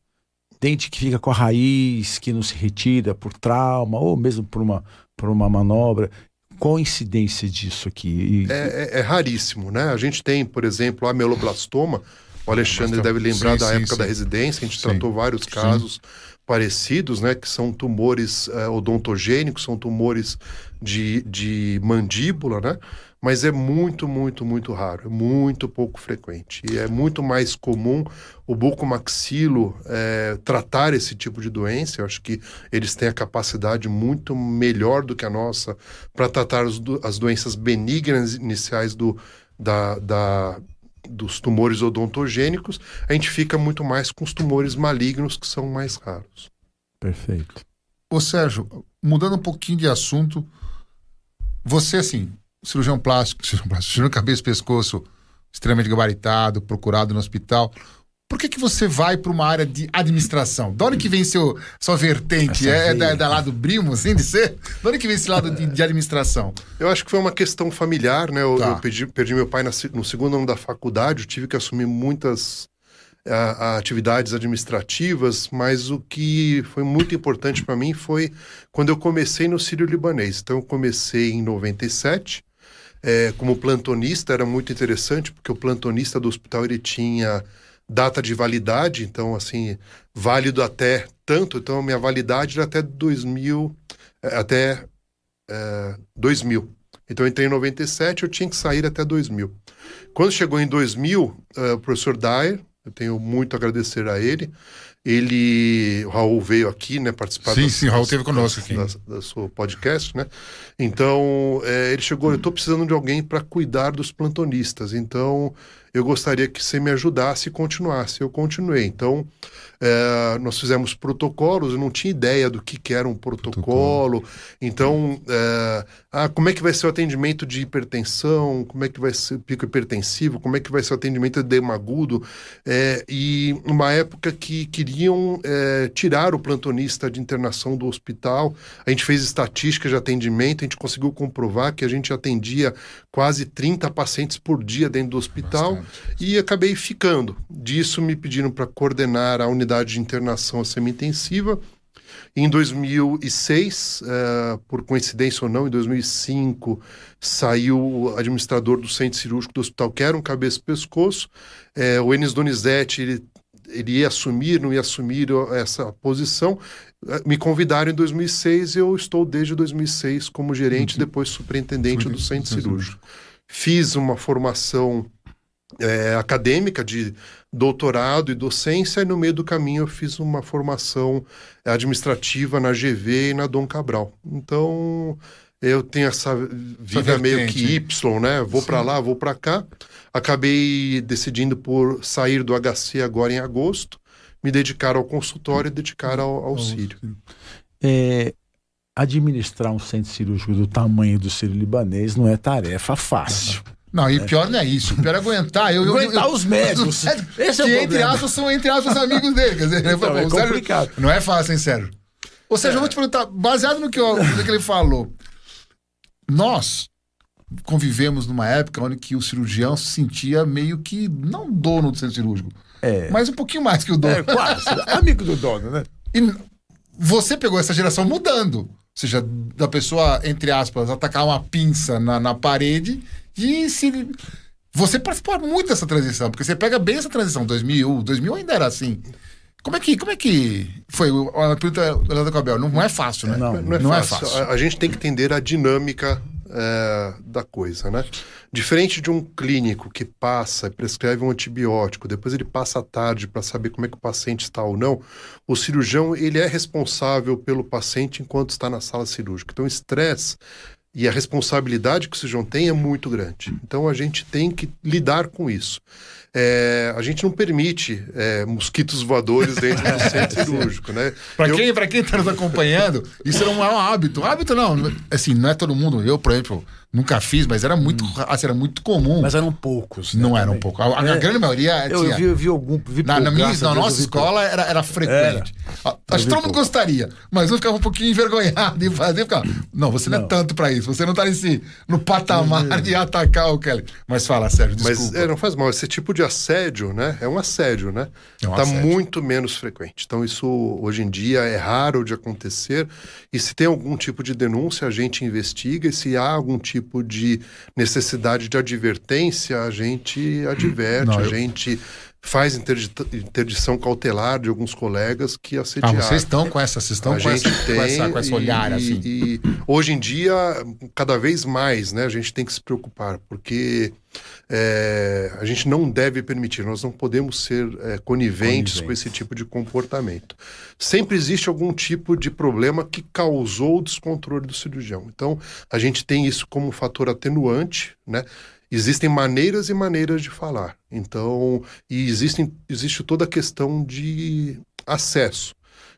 Dente que fica com a raiz, que não se retira por trauma, ou mesmo por uma, por uma manobra. Qual a incidência disso aqui? E- É, é- é raríssimo, né? A gente tem, por exemplo, a ameloblastoma. O Alexandre deve lembrar Sim, da sim, época sim. da residência. A gente Sim. tratou vários casos parecidos, né? Que são tumores eh, odontogênicos, são tumores de, de mandíbula, né? Mas é muito, muito, muito raro, é muito pouco frequente. E é muito mais comum o bucomaxilo eh, tratar esse tipo de doença. Eu acho que eles têm a capacidade muito melhor do que a nossa para tratar as, do- as doenças benignas iniciais do, da, da- dos tumores odontogênicos. A gente fica muito mais com os tumores malignos, que são mais raros. Perfeito. Ô Sérgio, mudando um pouquinho de assunto, você, assim, cirurgião plástico, *laughs* cirurgião plástico, cirurgião cabeça e pescoço, extremamente gabaritado, procurado no hospital, por que, que você vai para uma área de administração? Da onde que vem seu, sua vertente? É, é da, veia. da lado brimo, assim, de ser? Da onde que vem esse lado de, de administração? Eu acho que foi uma questão familiar, né? Eu, Tá. eu perdi, perdi meu pai na no segundo ano da faculdade, eu tive que assumir muitas ah, ah, atividades administrativas, mas o que foi muito importante para mim foi quando eu comecei no Sírio-Libanês. Então, eu comecei em 97, eh, como plantonista, era muito interessante, porque o plantonista do hospital ele tinha data de validade, então, assim, válido até tanto, então, a minha validade era até 2000, eh, até eh, 2000. Então, eu entrei em 97, eu tinha que sair até 2000. Quando chegou em 2000, eh, o professor Dyer, eu tenho muito a agradecer a ele, ele, o Raul veio aqui, né, participar Sim, das- sim, o Raul esteve conosco aqui. da sua podcast, né? Então, eh, ele chegou, eu estou precisando de alguém para cuidar dos plantonistas, então eu gostaria que você me ajudasse e continuasse. Eu continuei. Então, eh, nós fizemos protocolos, eu não tinha ideia do que, que era um protocolo. Então, eh, ah, como é que vai ser o atendimento de hipertensão? Como é que vai ser o pico hipertensivo? Como é que vai ser o atendimento de edema agudo? Eh, e uma época que queriam eh, tirar o plantonista de internação do hospital, a gente fez estatística de atendimento, a gente conseguiu comprovar que a gente atendia quase 30 pacientes por dia dentro do hospital Bastante. e acabei ficando. Disso me pediram para coordenar a unidade de internação semi-intensiva. Em 2006, eh, por coincidência ou não, em 2005, saiu o administrador do centro cirúrgico do hospital, que era um cabeça e pescoço. Eh, o Enes Donizete, ele, ele ia assumir, não ia assumir essa posição. Eh, Me convidaram em 2006 e eu estou desde 2006 como gerente, depois superintendente do centro cirúrgico. Fiz uma formação eh, acadêmica de doutorado e docência, e no meio do caminho eu fiz uma formação administrativa na GV e na Dom Cabral. Então, eu tenho essa vida meio que. Y, né? Vou para lá, vou para cá. Acabei decidindo por sair do HC agora em agosto, me dedicar ao consultório e dedicar ao, ao Sírio. É, administrar um centro cirúrgico do tamanho do Sírio Libanês não é tarefa fácil. Não, e pior não é isso. O pior é aguentar. Eu, eu- Aguentar eu- os médicos. os *laughs* médicos, Esse é o que, entre aspas, são entre aspas amigos dele. Quer dizer, Então, é o Sérgio- complicado. não é fácil, hein, Sérgio? Ou seja, eu vou te perguntar, baseado no que, eu- no que ele falou, nós, convivemos numa época onde que o cirurgião se sentia meio que, não dono do centro cirúrgico, É. mas um pouquinho mais que o dono. É, quase. *laughs* Amigo do dono, né? E você pegou essa geração mudando. Ou seja, da pessoa, entre aspas, atacar uma pinça na, na parede e se. Você participou muito dessa transição, porque você pega bem essa transição, 2000, 2000 ainda era assim. Como é que, como é que foi? A pergunta do Leandro Cabel, não é fácil, né? Não, Não é fácil. A, a gente tem que entender a dinâmica é, da coisa, né? Diferente de um clínico que passa e prescreve um antibiótico, depois ele passa a tarde para saber como é que o paciente está ou não, o cirurgião ele é responsável pelo paciente enquanto está na sala cirúrgica. Então, estresse e a responsabilidade que o cirurgião tem é muito grande. Então, a gente tem que lidar com isso. É, a gente não permite é, mosquitos voadores dentro do *laughs* centro cirúrgico, né? Pra Eu- quem, pra quem tá nos acompanhando, isso não é um hábito. Hábito não, assim, não é todo mundo. Eu, por exemplo, nunca fiz, mas era muito, assim, era muito comum. Mas eram poucos. né, não era um também. pouco. A, a É. grande maioria Eu, tinha. eu vi, eu vi algum. Vi Na, pouco, na minha, na nossa eu escola era, era frequente. A- Acho que todo mundo pouco. gostaria, mas um ficava um pouquinho envergonhado de fazer. Ficava, não, você não, é Não. tanto pra isso. Você não tá nesse, no patamar de atacar o Kelly. Mas fala, Sérgio, desculpa. Mas é, não faz mal. Esse tipo de assédio, né? É um assédio, né? É um tá assédio. muito menos frequente. Então, isso hoje em dia é raro de acontecer. E se tem algum tipo de denúncia, a gente investiga. E se há algum tipo de necessidade de advertência, a gente adverte, Não, a eu- gente faz interdição cautelar de alguns colegas que Ah, assediaram. vocês estão com essa, vocês estão a com gente essa, tem com essa, com esse olhar, e, assim. e hoje em dia, cada vez mais, né, a gente tem que se preocupar, porque é, a gente não deve permitir, nós não podemos ser é, coniventes com esse tipo de comportamento. Sempre existe algum tipo de problema que causou o descontrole do cirurgião. Então, a gente tem isso como um fator atenuante, né? Existem maneiras e maneiras de falar. Então, e existem, existe toda a questão de acesso.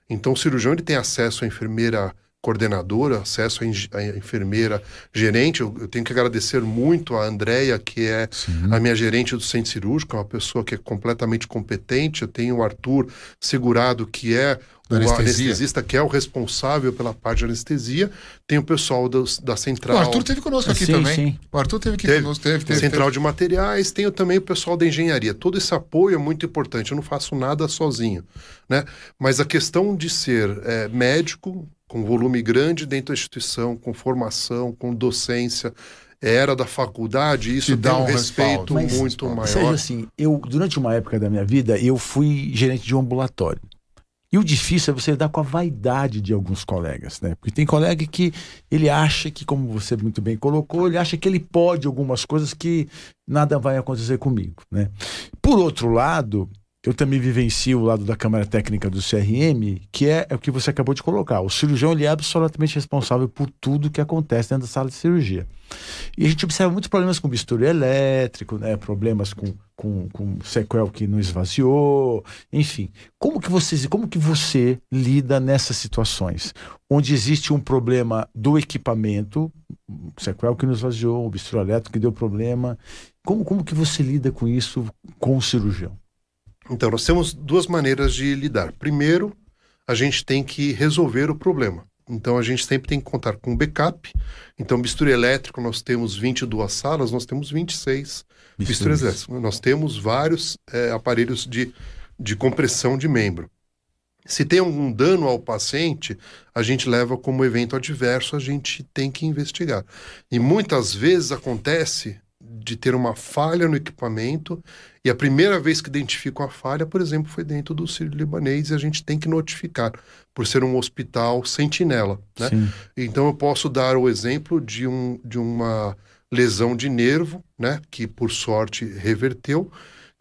Então, o cirurgião ele tem acesso à enfermeira coordenadora, acesso à, enfermeira gerente. Eu, eu tenho que agradecer muito a Andrea, que é a minha gerente do centro cirúrgico, é uma pessoa que é completamente competente. Eu tenho o Arthur Segurado, que é o Anestesia. anestesista, que é o responsável pela parte de anestesia. Tem o pessoal dos- da central. O Arthur teve conosco aqui Sim, também. sim. O Arthur teve aqui Teve. conosco, teve, teve. Central teve. de materiais, tenho também o pessoal da engenharia. Todo esse apoio é muito importante. Eu não faço nada sozinho, né? Mas a questão de ser é, médico com volume grande dentro da instituição, com formação, com docência, era da faculdade, isso dá tem um um respeito. Mas, muito maior. Seja assim, eu, durante uma época da minha vida, eu fui gerente de um ambulatório. E o difícil é você lidar com a vaidade de alguns colegas, né? Porque tem colega que ele acha que, como você muito bem colocou, ele acha que ele pode algumas coisas que nada vai acontecer comigo, né? Por outro lado, eu também vivencio o lado da Câmara Técnica do CRM, que é, é o que você acabou de colocar. O cirurgião ele é absolutamente responsável por tudo que acontece dentro da sala de cirurgia. E a gente observa muitos problemas com bisturi elétrico, né? problemas com, com, com sequel que não esvaziou, enfim. Como que, vocês, como que você lida nessas situações? Onde existe um problema do equipamento, sequel que não esvaziou, um bisturi elétrico que deu problema. Como, como que você lida com isso com o cirurgião? Então, nós temos duas maneiras de lidar. Primeiro, a gente tem que resolver o problema. Então, a gente sempre tem que contar com backup. Então, bisturi elétrico, nós temos 22 salas, nós temos 26 bisturis elétricos. Nós temos vários eh, aparelhos de, de compressão de membro. Se tem algum dano ao paciente, a gente leva como evento adverso, a gente tem que investigar. E muitas vezes acontece de ter uma falha no equipamento e a primeira vez que identificam a falha, por exemplo, foi dentro do Sírio Libanês e a gente tem que notificar, por ser um hospital sentinela. Né? Sim. Então eu posso dar o exemplo de, um, de uma lesão de nervo, né, que por sorte reverteu,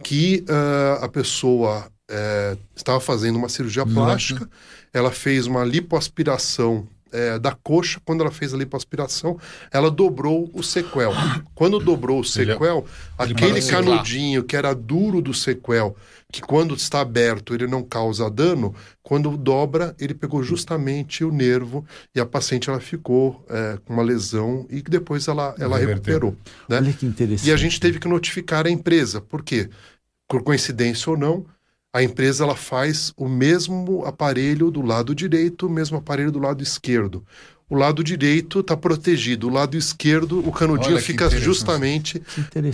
que ah, a pessoa eh, estava fazendo uma cirurgia plástica, ela fez uma lipoaspiração eh, da coxa, quando ela fez a lipoaspiração, ela dobrou o sequel. Quando dobrou o sequel, aquele parou de ciclar. canudinho que era duro do sequel, que quando está aberto ele não causa dano, quando dobra ele pegou justamente o nervo e a paciente ela ficou eh, com uma lesão e que depois ela, ela recuperou. Né? Olha que interessante. E a gente teve que notificar a empresa, por quê? Por coincidência ou não, a empresa ela faz o mesmo aparelho do lado direito, o mesmo aparelho do lado esquerdo. O lado direito está protegido, o lado esquerdo, o canudinho Olha fica justamente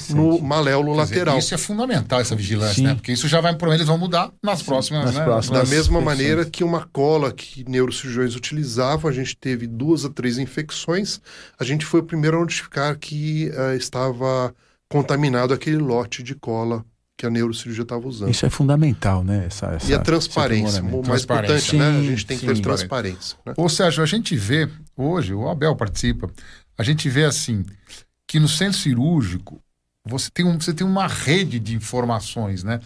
no maléolo Quer dizer, lateral. Isso é fundamental, essa vigilância, Sim. né? Porque isso já vai, eles vão mudar nas próximas, nas né? próximas. Da mesma maneira que uma cola que neurocirurgiões utilizavam, a gente teve duas a três infecções, a gente foi o primeiro a notificar que eh, estava contaminado aquele lote de cola que a neurocirurgia estava usando. Isso é fundamental, né? Essa, essa, e a transparência, o mais Transparência. importante, né? A Sim, gente tem que sim. ter transparência. Né? Ou seja, a gente vê hoje, o Abel participa, a gente vê assim, que no centro cirúrgico você tem, um, você tem uma rede de informações, né?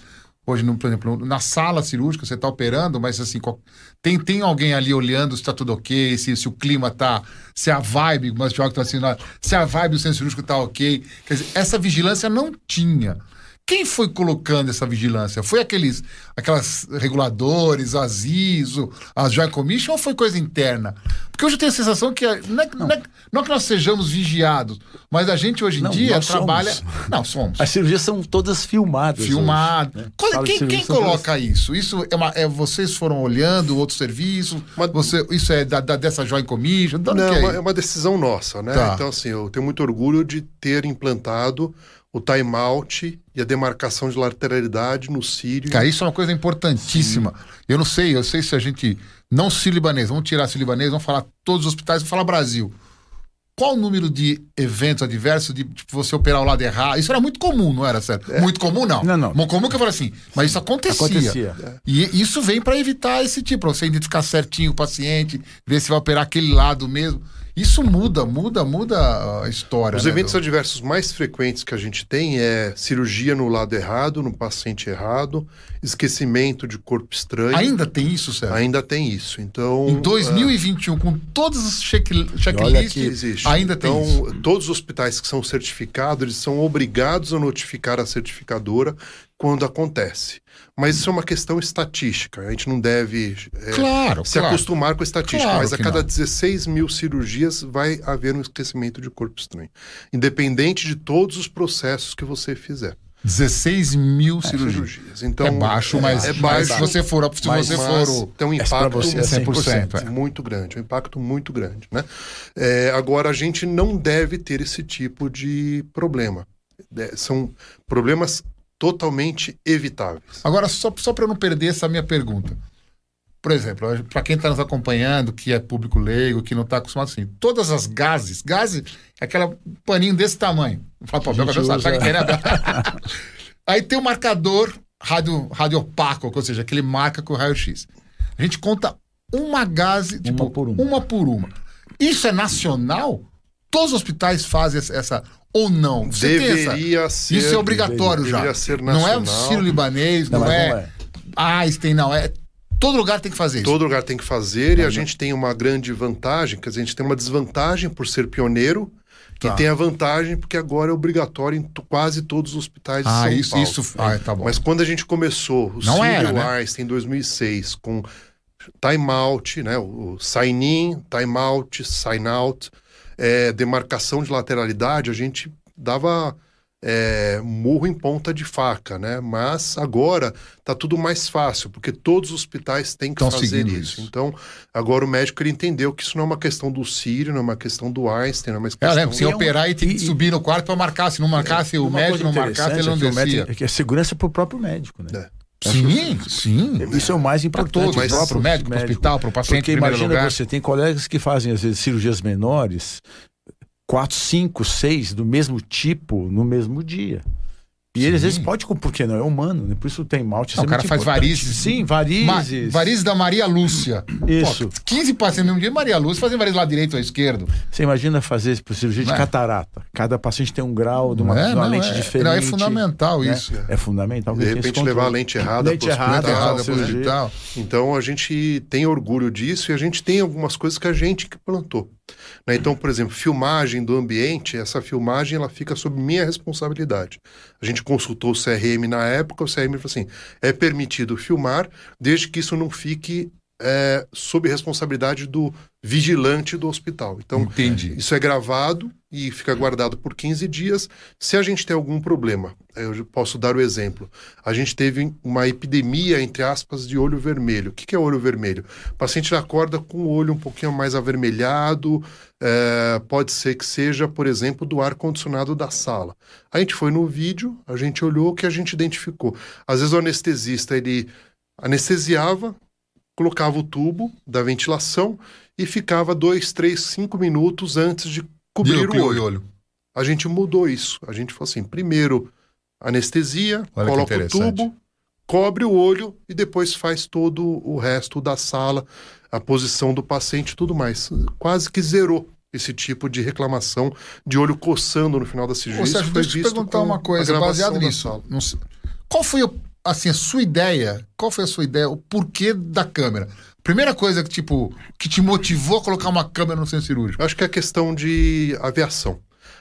Hoje, no, por exemplo, na sala cirúrgica você está operando, mas assim, qual- tem, tem alguém ali olhando se está tudo ok, se, se o clima tá, se a vibe, mas o tá assim, se a vibe do centro cirúrgico está ok. Quer dizer, essa vigilância não tinha. Quem foi colocando essa vigilância? Foi aqueles aquelas reguladores, as ISO, as Joint Commission ou foi coisa interna? Porque hoje eu tenho a sensação que a- não é, não é- não é que nós sejamos vigiados, mas a gente hoje em Não, dia nós trabalha. somos. Não, somos. As cirurgias são todas filmadas. Filmado. hoje, né? Qual- de quem quem coloca isso? Isso é, uma- é vocês foram olhando outro serviço? Mas- Você, isso é da, da- dessa Joint Commission? Não, é é uma, é uma decisão nossa, né? Tá. Então, assim, eu tenho muito orgulho de ter implantado o time-out e a demarcação de lateralidade no Sírio. Cara, isso é uma coisa importantíssima. Eu não sei, eu sei se a gente. Não sírio-libanês, vamos tirar sírio-libanês, vamos falar todos os hospitais, vamos falar Brasil. Qual o número de eventos adversos de tipo, você operar o lado errado? Isso era muito comum, não era, sério? Muito comum, não. Não, não. Muito comum que eu falo assim, mas isso acontecia. Acontecia. E isso vem para evitar esse tipo, pra você identificar certinho o paciente, ver se vai operar aquele lado mesmo. Isso muda, muda, muda a história. Os né, eventos do- adversos mais frequentes que a gente tem é cirurgia no lado errado, no paciente errado, esquecimento de corpo estranho. Ainda tem isso, Sérgio? Ainda tem isso. Então, Em 2021, com todos os check, checklists, que existe. ainda tem então, isso. todos os hospitais que são certificados, eles são obrigados a notificar a certificadora quando acontece. Mas isso é uma questão estatística. A gente não deve é, Claro, se claro. acostumar com a estatística. Claro mas a cada não. 16 mil cirurgias vai haver um esquecimento de corpo estranho. Independente de todos os processos que você fizer. 16 mil cirurgias. Cirurgias. Então, é baixo, mas, é mas baixo. se você for, se Mas- você mas for o- tem um É impacto você é 100%, é. muito grande, um impacto muito grande, né? É, agora a gente não deve ter esse tipo de problema. É, são problemas totalmente evitáveis. Agora, só, só para eu não perder essa minha pergunta. Por exemplo, para quem está nos acompanhando, que é público leigo, que não está acostumado assim, todas as gases, gases é aquele paninho desse tamanho. Fala, pô, gente Abel sabe, Abel? Aí tem o marcador rádio, rádio opaco, ou seja, aquele marca com o raio-x. A gente conta uma gase, tipo, por uma. uma por uma. Isso é nacional? Todos os hospitais fazem essa. Ou não? Você Deveria ser. Isso é obrigatório já. deveria ser não é o nacional. Ciro Libanês, não, Não, é, não é. Einstein, não. É, todo lugar tem que fazer isso. Todo lugar tem que fazer e a gente tem uma grande vantagem, quer dizer, a gente tem uma desvantagem por ser pioneiro Tá. e tem a vantagem porque agora é obrigatório em quase todos os hospitais de Ah, São isso, Paulo. isso. Ah, tá bom. Mas quando a gente começou o Não Círio era, né? Einstein em 2006 com timeout, né, o sign in, timeout, sign out, é, demarcação de lateralidade, a gente dava é, murro em ponta de faca, né? Mas agora tá tudo mais fácil, porque todos os hospitais têm que Tão fazer isso. isso. Então, agora o médico ele entendeu que isso não é uma questão do Sírio, não é uma questão do Einstein, não é uma É, questão... eu lembro, se E é um- operar e tem que e- subir no quarto para marcar. Se não marcasse, o Uma médico não marcasse, ele não é o descia. é que é segurança para o próprio médico, né? É. Sim, sim. Isso é o mais Para importante. todos, o próprio para o médico, para o hospital, para o paciente Porque imagina lugar. você, tem colegas que fazem, às vezes, cirurgias menores, quatro, cinco, seis do mesmo tipo no mesmo dia. E ele às vezes pode, porque não é humano, né? Por isso tem malte. Não, o cara faz varizes. Sim, Ma varizes. varizes da Maria Lúcia. *clears throat* Isso. Pô, 15 pacientes no mesmo dia, Maria Lúcia, fazem varizes lá direito ou esquerdo. Você imagina fazer por cirurgia de é? catarata. Cada paciente tem um grau de uma, é, de uma não, lente é, diferente. não, é fundamental né? isso. É fundamental. De repente levar a lente errada Lente pro errada, hospital. errada. Então a gente tem orgulho disso e a gente tem algumas coisas que a gente que plantou. Né? Então, por exemplo, filmagem do ambiente, essa filmagem ela fica sob minha responsabilidade. A gente consultou o CRM na época, o CRM falou assim: é permitido filmar desde que isso não fique é sob responsabilidade do vigilante do hospital. Então, Entendi. isso é gravado e fica guardado por 15 dias. Se a gente tem algum problema, eu posso dar o exemplo. A gente teve uma epidemia, entre aspas, de olho vermelho. O que é olho vermelho? O paciente acorda com o olho um pouquinho mais avermelhado, é, pode ser que seja, por exemplo, do ar-condicionado da sala. A gente foi no vídeo, a gente olhou o que a gente identificou. Às vezes o anestesista, ele anestesiava, colocava o tubo da ventilação e ficava dois, três, cinco minutos antes de cobrir o olho. olho. A gente mudou isso. A gente falou assim: primeiro anestesia, Olha coloca o tubo, cobre o olho e depois faz todo o resto da sala, a posição do paciente e tudo mais. Quase que zerou esse tipo de reclamação de olho coçando no final da cirurgia. Ô, Isso Sérgio, foi deixa eu te visto perguntar com uma coisa, baseado nisso. sala. não sei- Qual foi assim, a sua ideia? Qual foi a sua ideia? O porquê da câmera? Primeira coisa que, tipo, que te motivou a colocar uma câmera no centro cirúrgico. Acho que é questão de aviação.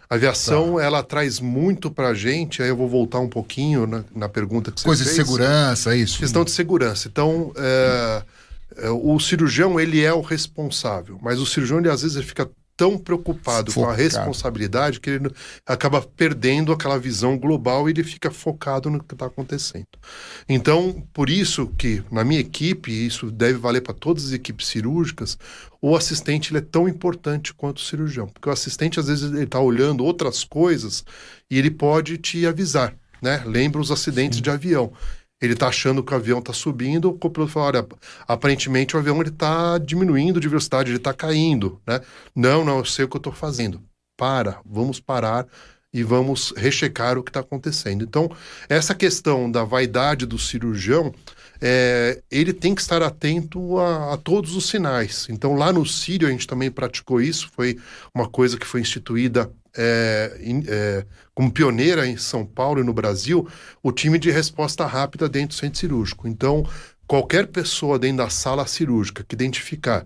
A aviação, Tá. ela traz muito pra gente, aí eu vou voltar um pouquinho na, na pergunta que você Coisa de fez. segurança, isso. Questão de segurança. Então, é, é, o cirurgião, ele é o responsável, mas o cirurgião, ele, às vezes, ele fica tão preocupado com a Focado. responsabilidade que ele acaba perdendo aquela visão global e ele fica focado no que está acontecendo. Então, por isso que na minha equipe, e isso deve valer para todas as equipes cirúrgicas, o assistente ele é tão importante quanto o cirurgião, porque o assistente às vezes ele está olhando outras coisas e ele pode te avisar, né? Lembra os acidentes de avião. Ele está achando que o avião está subindo, o copiloto fala, olha, aparentemente o avião está diminuindo de velocidade, ele está caindo, né? Não, não, eu sei o que eu estou fazendo. Para, vamos parar e vamos rechecar o que está acontecendo. Então, essa questão da vaidade do cirurgião, é, ele tem que estar atento a, a todos os sinais. Então, lá no Sírio, a gente também praticou isso, foi uma coisa que foi instituída é, em- é, como pioneira em São Paulo e no Brasil, o time de resposta rápida dentro do centro cirúrgico. Então, qualquer pessoa dentro da sala cirúrgica que identificar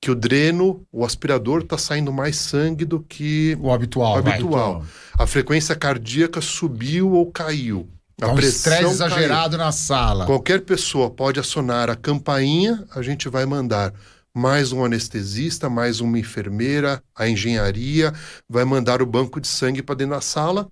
que o dreno, o aspirador, está saindo mais sangue do que O habitual, o vai. habitual. A frequência cardíaca subiu ou caiu. Tá um estresse caiu. exagerado na sala. Qualquer pessoa pode acionar a campainha, a gente vai mandar mais um anestesista, mais uma enfermeira, a engenharia, vai mandar o banco de sangue para dentro da sala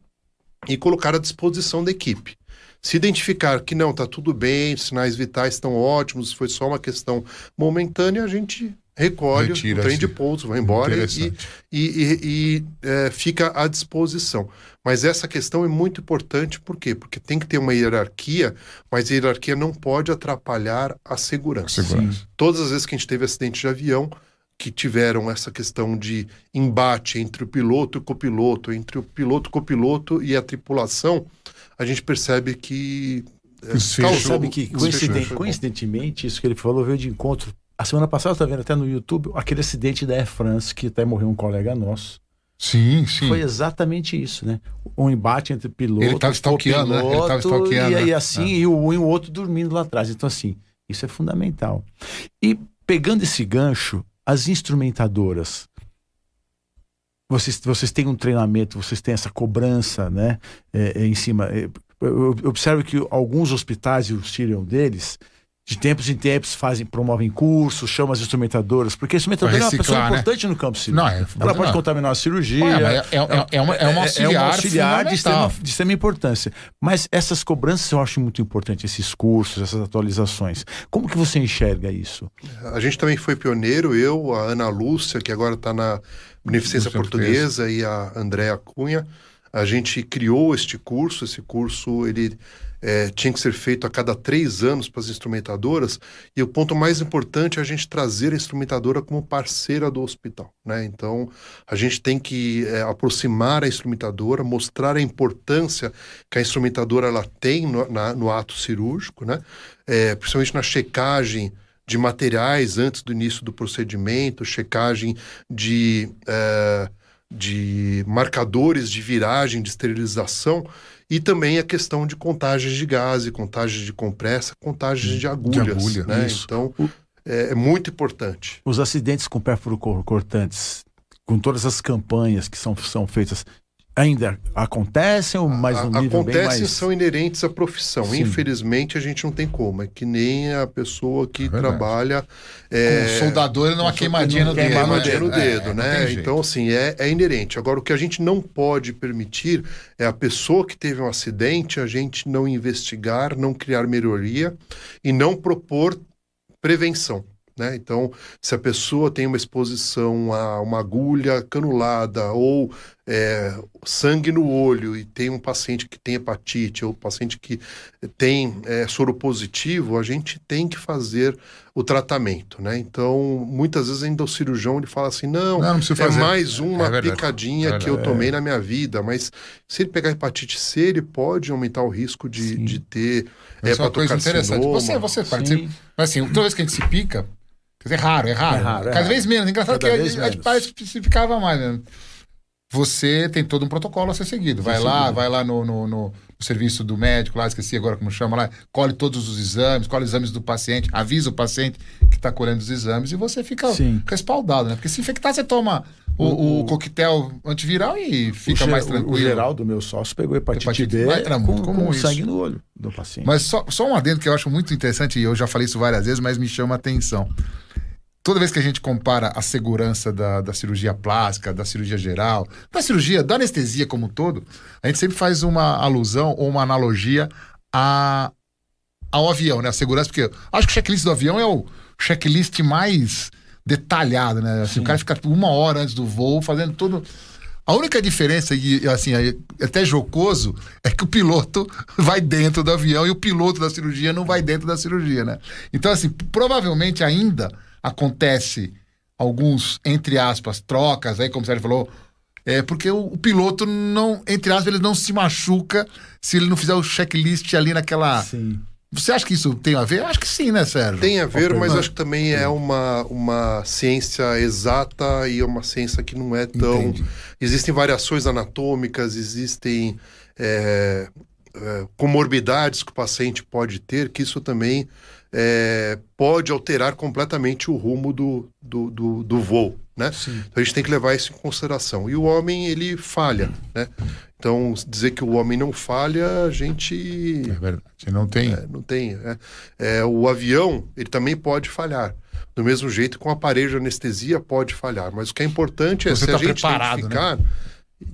e colocar à disposição da equipe. Se identificar que não, está tudo bem, os sinais vitais estão ótimos, foi só uma questão momentânea, a gente recolhe Retira, o trem de pouso, vai embora e, e, e- e, é, fica à disposição. Mas essa questão é muito importante, por quê? Porque tem que ter uma hierarquia, mas a hierarquia não pode atrapalhar a segurança. Segurança. Todas as vezes que a gente teve acidente de avião, que tiveram essa questão de embate entre o piloto e o copiloto, entre o piloto, o copiloto e a tripulação, a gente percebe que é, Sabe que, coincidentemente, isso que ele falou veio de encontro. A semana passada, estava vendo até no YouTube, aquele acidente da Air France, que até morreu um colega nosso. Sim, sim. Foi exatamente isso, né? Um embate entre piloto Ele tava stalkeando, né? Ele tava copiloto, stalkeando, E aí né? assim, e o um e o outro dormindo lá atrás. Então, assim, isso é fundamental. E pegando esse gancho, as instrumentadoras. Vocês, vocês têm um treinamento, vocês têm essa cobrança, né? é, é, em cima. É, eu, eu observo que alguns hospitais, e o Sírio é um deles, de tempos em tempos fazem, promovem cursos, chamam as instrumentadoras, porque a instrumentadora é uma pessoa reciclar, né? importante no campo cirúrgico. Não, é Ela pode não. contaminar a cirurgia. Ué, mas é, é, é, é uma, é uma auxiliar, auxiliar de extrema, de extrema importância. Mas essas cobranças eu acho muito importante, esses cursos, essas atualizações. Como que você enxerga isso? A gente também foi pioneiro, eu, a Ana Lúcia, que agora está na Beneficência Portuguesa, e a Andréa Cunha. A gente criou este curso. Esse curso ele é, tinha que ser feito a cada três anos para as instrumentadoras. E o ponto mais importante é a gente trazer a instrumentadora como parceira do hospital. Né? Então, a gente tem que é, aproximar a instrumentadora, mostrar a importância que a instrumentadora ela tem no, na- no ato cirúrgico, né? É, principalmente na checagem de materiais antes do início do procedimento, checagem de, eh, de marcadores de viragem, de esterilização, e também a questão de contagens de gás, contagens de compressa, contagens de agulhas. agulha, né? isso. Então, é, é muito importante. Os acidentes com pérfuro cor- cortantes, com todas as campanhas que são, são feitas, ainda acontecem ou mais A- um nível bem acontecem mais... são inerentes à profissão. Sim. Infelizmente, a gente não tem como. É que nem a pessoa que verdade. trabalha. Com É, o soldador não uma queimadinha no dedo. queimar no né? queimadinha no É, dedo, não né? Então, assim, é, é inerente. Agora, o que a gente não pode permitir é a pessoa que teve um acidente, a gente não investigar, não criar melhoria e não propor prevenção. Né? Então, se a pessoa tem uma exposição a uma agulha canulada ou é, sangue no olho e tem um paciente que tem hepatite ou paciente que tem é, soro positivo, a gente tem que fazer o tratamento, né? Então, muitas vezes ainda o cirurgião ele fala assim, não, Não, não é fazer. mais uma É verdade. picadinha É que eu tomei na minha vida, mas se ele pegar hepatite C, ele pode aumentar o risco de, de ter é uma coisa interessante. hepatocarcinoma. Você, você participa. Mas assim, toda vez que a gente se pica, quer dizer, é raro, é raro. É raro, é Cada raro. vez menos. Engraçado Cada que a, vez a gente parece que se ficava mais, né? Você tem todo um protocolo a ser seguido. Vai lá, vai lá no, no, no- serviço do médico, lá, esqueci agora como chama lá, colhe todos os exames, colhe os exames do paciente, avisa o paciente que está colhendo os exames e você fica Sim. respaldado, né? Porque se infectar, você toma o, O- o coquetel antiviral e fica mais tranquilo. O Geraldo, meu sócio, pegou hepatite, Hepatite B era muito com, comum com isso. sangue no olho do paciente. Mas só, só um adendo que eu acho muito interessante, e eu já falei isso várias vezes, mas me chama a atenção. Toda vez que a gente compara a segurança da, da cirurgia plástica, da cirurgia geral, da cirurgia, da anestesia como um todo, a gente sempre faz uma alusão ou uma analogia a, ao avião, né? A segurança, porque eu acho que o checklist do avião é o checklist mais detalhado, né? Assim, o cara fica uma hora antes do voo fazendo tudo. A única diferença, e assim, é até jocoso, é que o piloto *laughs* vai dentro do avião e o piloto da cirurgia não vai dentro da cirurgia, né? Então, assim, provavelmente ainda acontece alguns, entre aspas, trocas, aí, como o Sérgio falou, é porque o, o piloto não, entre aspas, ele não se machuca se ele não fizer o checklist ali naquela. Sim. Você acha que isso tem a ver? Acho que sim, né, Sérgio? Tem a ver, mas acho que também é uma, uma ciência exata e é uma ciência que não é tão. Entendi. Existem variações anatômicas, existem é, é, comorbidades que o paciente pode ter, que isso também é, pode alterar completamente o rumo do, do, do, do voo. Né? Sim. Então a gente tem que levar isso em consideração. E o homem, ele falha. Né? Então, dizer que o homem não falha, a gente É verdade. Não tem. é, não tem. é. É, o avião, ele também pode falhar. Do mesmo jeito que um aparelho de anestesia pode falhar. Mas o que é importante é Você se a tá gente preparado, identificar,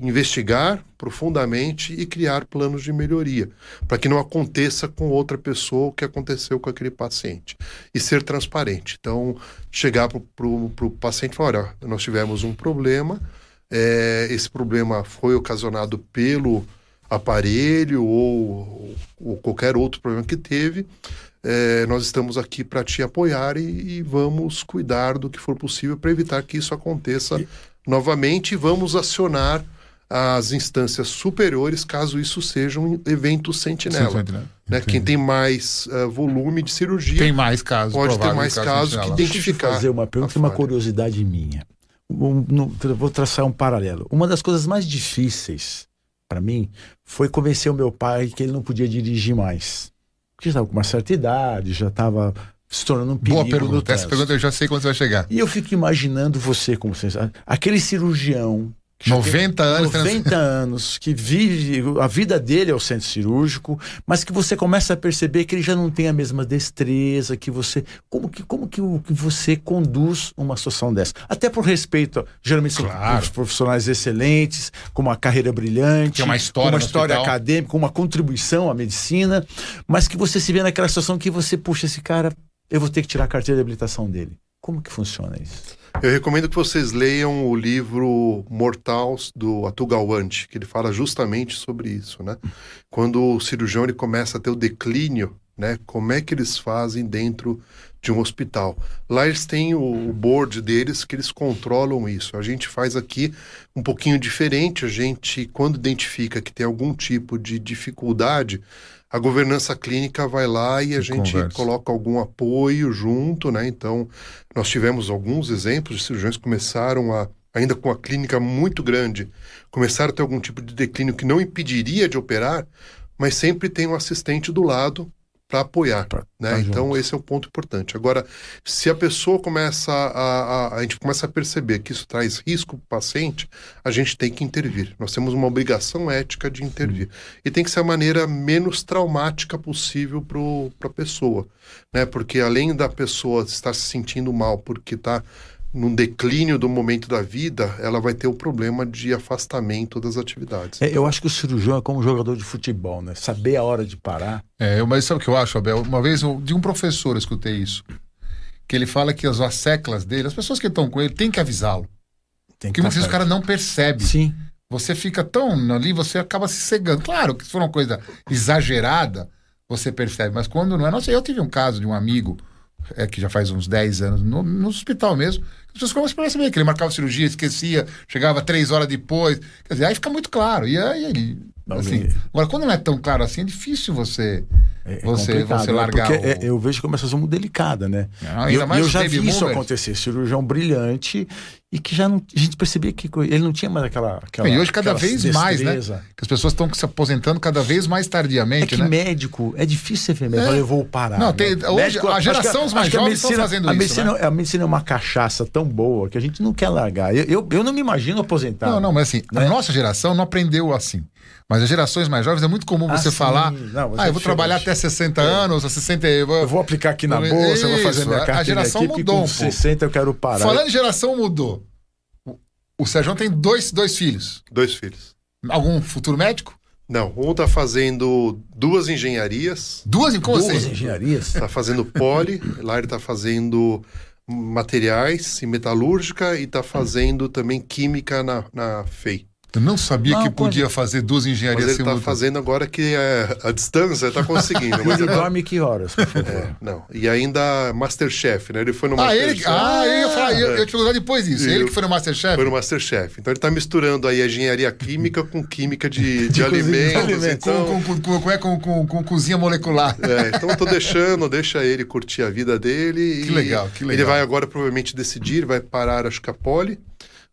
investigar profundamente e criar planos de melhoria, para que não aconteça com outra pessoa o que aconteceu com aquele paciente. E ser transparente. Então, chegar para o paciente e falar: olha, nós tivemos um problema, é, esse problema foi ocasionado pelo aparelho ou, ou qualquer outro problema que teve. É, nós estamos aqui para te apoiar e, e vamos cuidar do que for possível para evitar que isso aconteça novamente e vamos acionar as instâncias superiores caso isso seja um evento sentinela. Sentinela. Né? Quem tem mais eh, volume de cirurgia Tem mais casos. Pode ter mais caso casos sentinela. que Deixa eu identificar fazer uma pergunta uma curiosidade minha. Um- no- vou traçar um paralelo. Uma das coisas mais difíceis para mim foi convencer o meu pai que ele não podia dirigir mais. Porque já estava com uma certa idade, já estava se tornando um perigo Boa pergunta. Essa pergunta eu já sei quando você vai chegar. E eu fico imaginando você como você sabe, aquele cirurgião 90 anos. 90 anos, que vive, a vida dele é o centro cirúrgico, mas que você começa a perceber que ele já não tem a mesma destreza, que você. Como que, como que, que você conduz uma situação dessa? Até por respeito, geralmente são Claro. prof- profissionais excelentes, com uma carreira brilhante, uma história uma história acadêmica, com uma contribuição à medicina, mas que você se vê naquela situação que você, puxa, esse cara, eu vou ter que tirar a carteira de habilitação dele. Como que funciona isso? Eu recomendo que vocês leiam o livro Mortals do Atul Gawande, que ele fala justamente sobre isso, né? Quando o cirurgião ele começa a ter o declínio, né? Como é que eles fazem dentro de um hospital? Lá eles têm o, o board deles que eles controlam isso. A gente faz aqui um pouquinho diferente. A gente, quando identifica que tem algum tipo de dificuldade, a governança clínica vai lá e a gente conversa. coloca algum apoio junto, né? Então, nós tivemos alguns exemplos de cirurgiões que começaram a, ainda com a clínica muito grande, começaram a ter algum tipo de declínio que não impediria de operar, mas sempre tem um assistente do lado para apoiar. Pra né? tá então, junto. esse é o ponto importante. Agora, se a pessoa começa a, a. A gente começa a perceber que isso traz risco para o paciente, a gente tem que intervir. Nós temos uma obrigação ética de intervir. E tem que ser a maneira menos traumática possível para a pessoa. Né? Porque além da pessoa estar se sentindo mal porque está num declínio do momento da vida, ela vai ter o problema de afastamento das atividades. É, eu acho que o cirurgião é como um jogador de futebol, né? Saber a hora de parar. É, mas sabe o que eu acho, Abel? Uma vez eu- de um professor eu escutei isso. Que ele fala que as, as seclas dele, as pessoas que estão com ele, tem que avisá-lo. Tem Porque tá muitas vezes o cara não percebe. Sim. Você fica tão ali, você acaba se cegando. Claro que se for uma coisa exagerada, você percebe. Mas quando não é. Nossa, eu tive um caso de um amigo, é, que já faz uns 10 anos, no, no hospital mesmo. As pessoas começam a perceber que ele marcava cirurgia, esquecia, chegava três horas depois. Quer dizer, aí fica muito claro. E aí. Assim, agora, quando não é tão claro assim, é difícil você. É, é Você- você né? largar Porque o- é- eu vejo como essa situação muito delicada, né? Não, ainda eu, mais eu já vi isso acontecer, cirurgião brilhante e que já não, a gente percebia que ele não tinha mais aquela, aquela e hoje, cada vez mais, né? destreza. Que as pessoas estão se aposentando cada vez mais É tardiamente, que né? médico, é difícil ver médico, É. eu vou parar. Não, né? tem- hoje Médico, a geração que- os mais que jovens estão fazendo a isso, medicina, né? A medicina é uma cachaça tão boa que a gente não quer largar. Eu, eu, eu não me imagino aposentar. Não, não, mas assim, Né? a nossa geração não aprendeu assim. Mas as gerações mais jovens é muito comum Ah, você sim. falar. Não, ah, é eu vou trabalhar até 60 anos, a 60. Eu vou... Eu vou aplicar aqui na bolsa, eu vou fazer Isso, minha a- a carteira geração aqui, mudou com um pouco. 60 eu quero parar. Falando em geração, mudou. O, Sérgio tem dois, dois filhos. Dois filhos. Algum futuro médico? Não, um tá fazendo duas engenharias, Duas como Duas assim? engenharias. tá fazendo poli, lá ele tá fazendo materiais e metalúrgica e tá fazendo também química na, na FEI. Eu não sabia Não, que pode- podia fazer duas Mas engenharias ele tá simultâneas. fazendo agora que é, a distância tá conseguindo. mas *laughs* Ele dorme que horas, por favor? é, não. E ainda Masterchef, né? Ele foi no Ah, Masterchef. ele. Ah, eu ia falar, eu, eu ia te perguntar depois disso. E Ele eu- que foi no Masterchef? Foi no Masterchef. Então ele tá misturando aí a engenharia química com química de, *laughs* de, de alimentos. Então, com, com, com, com, com, com, com cozinha molecular. É, então eu tô deixando, deixa ele curtir a vida dele. Que e legal, que Ele legal. vai agora provavelmente decidir, vai parar acho que a poli,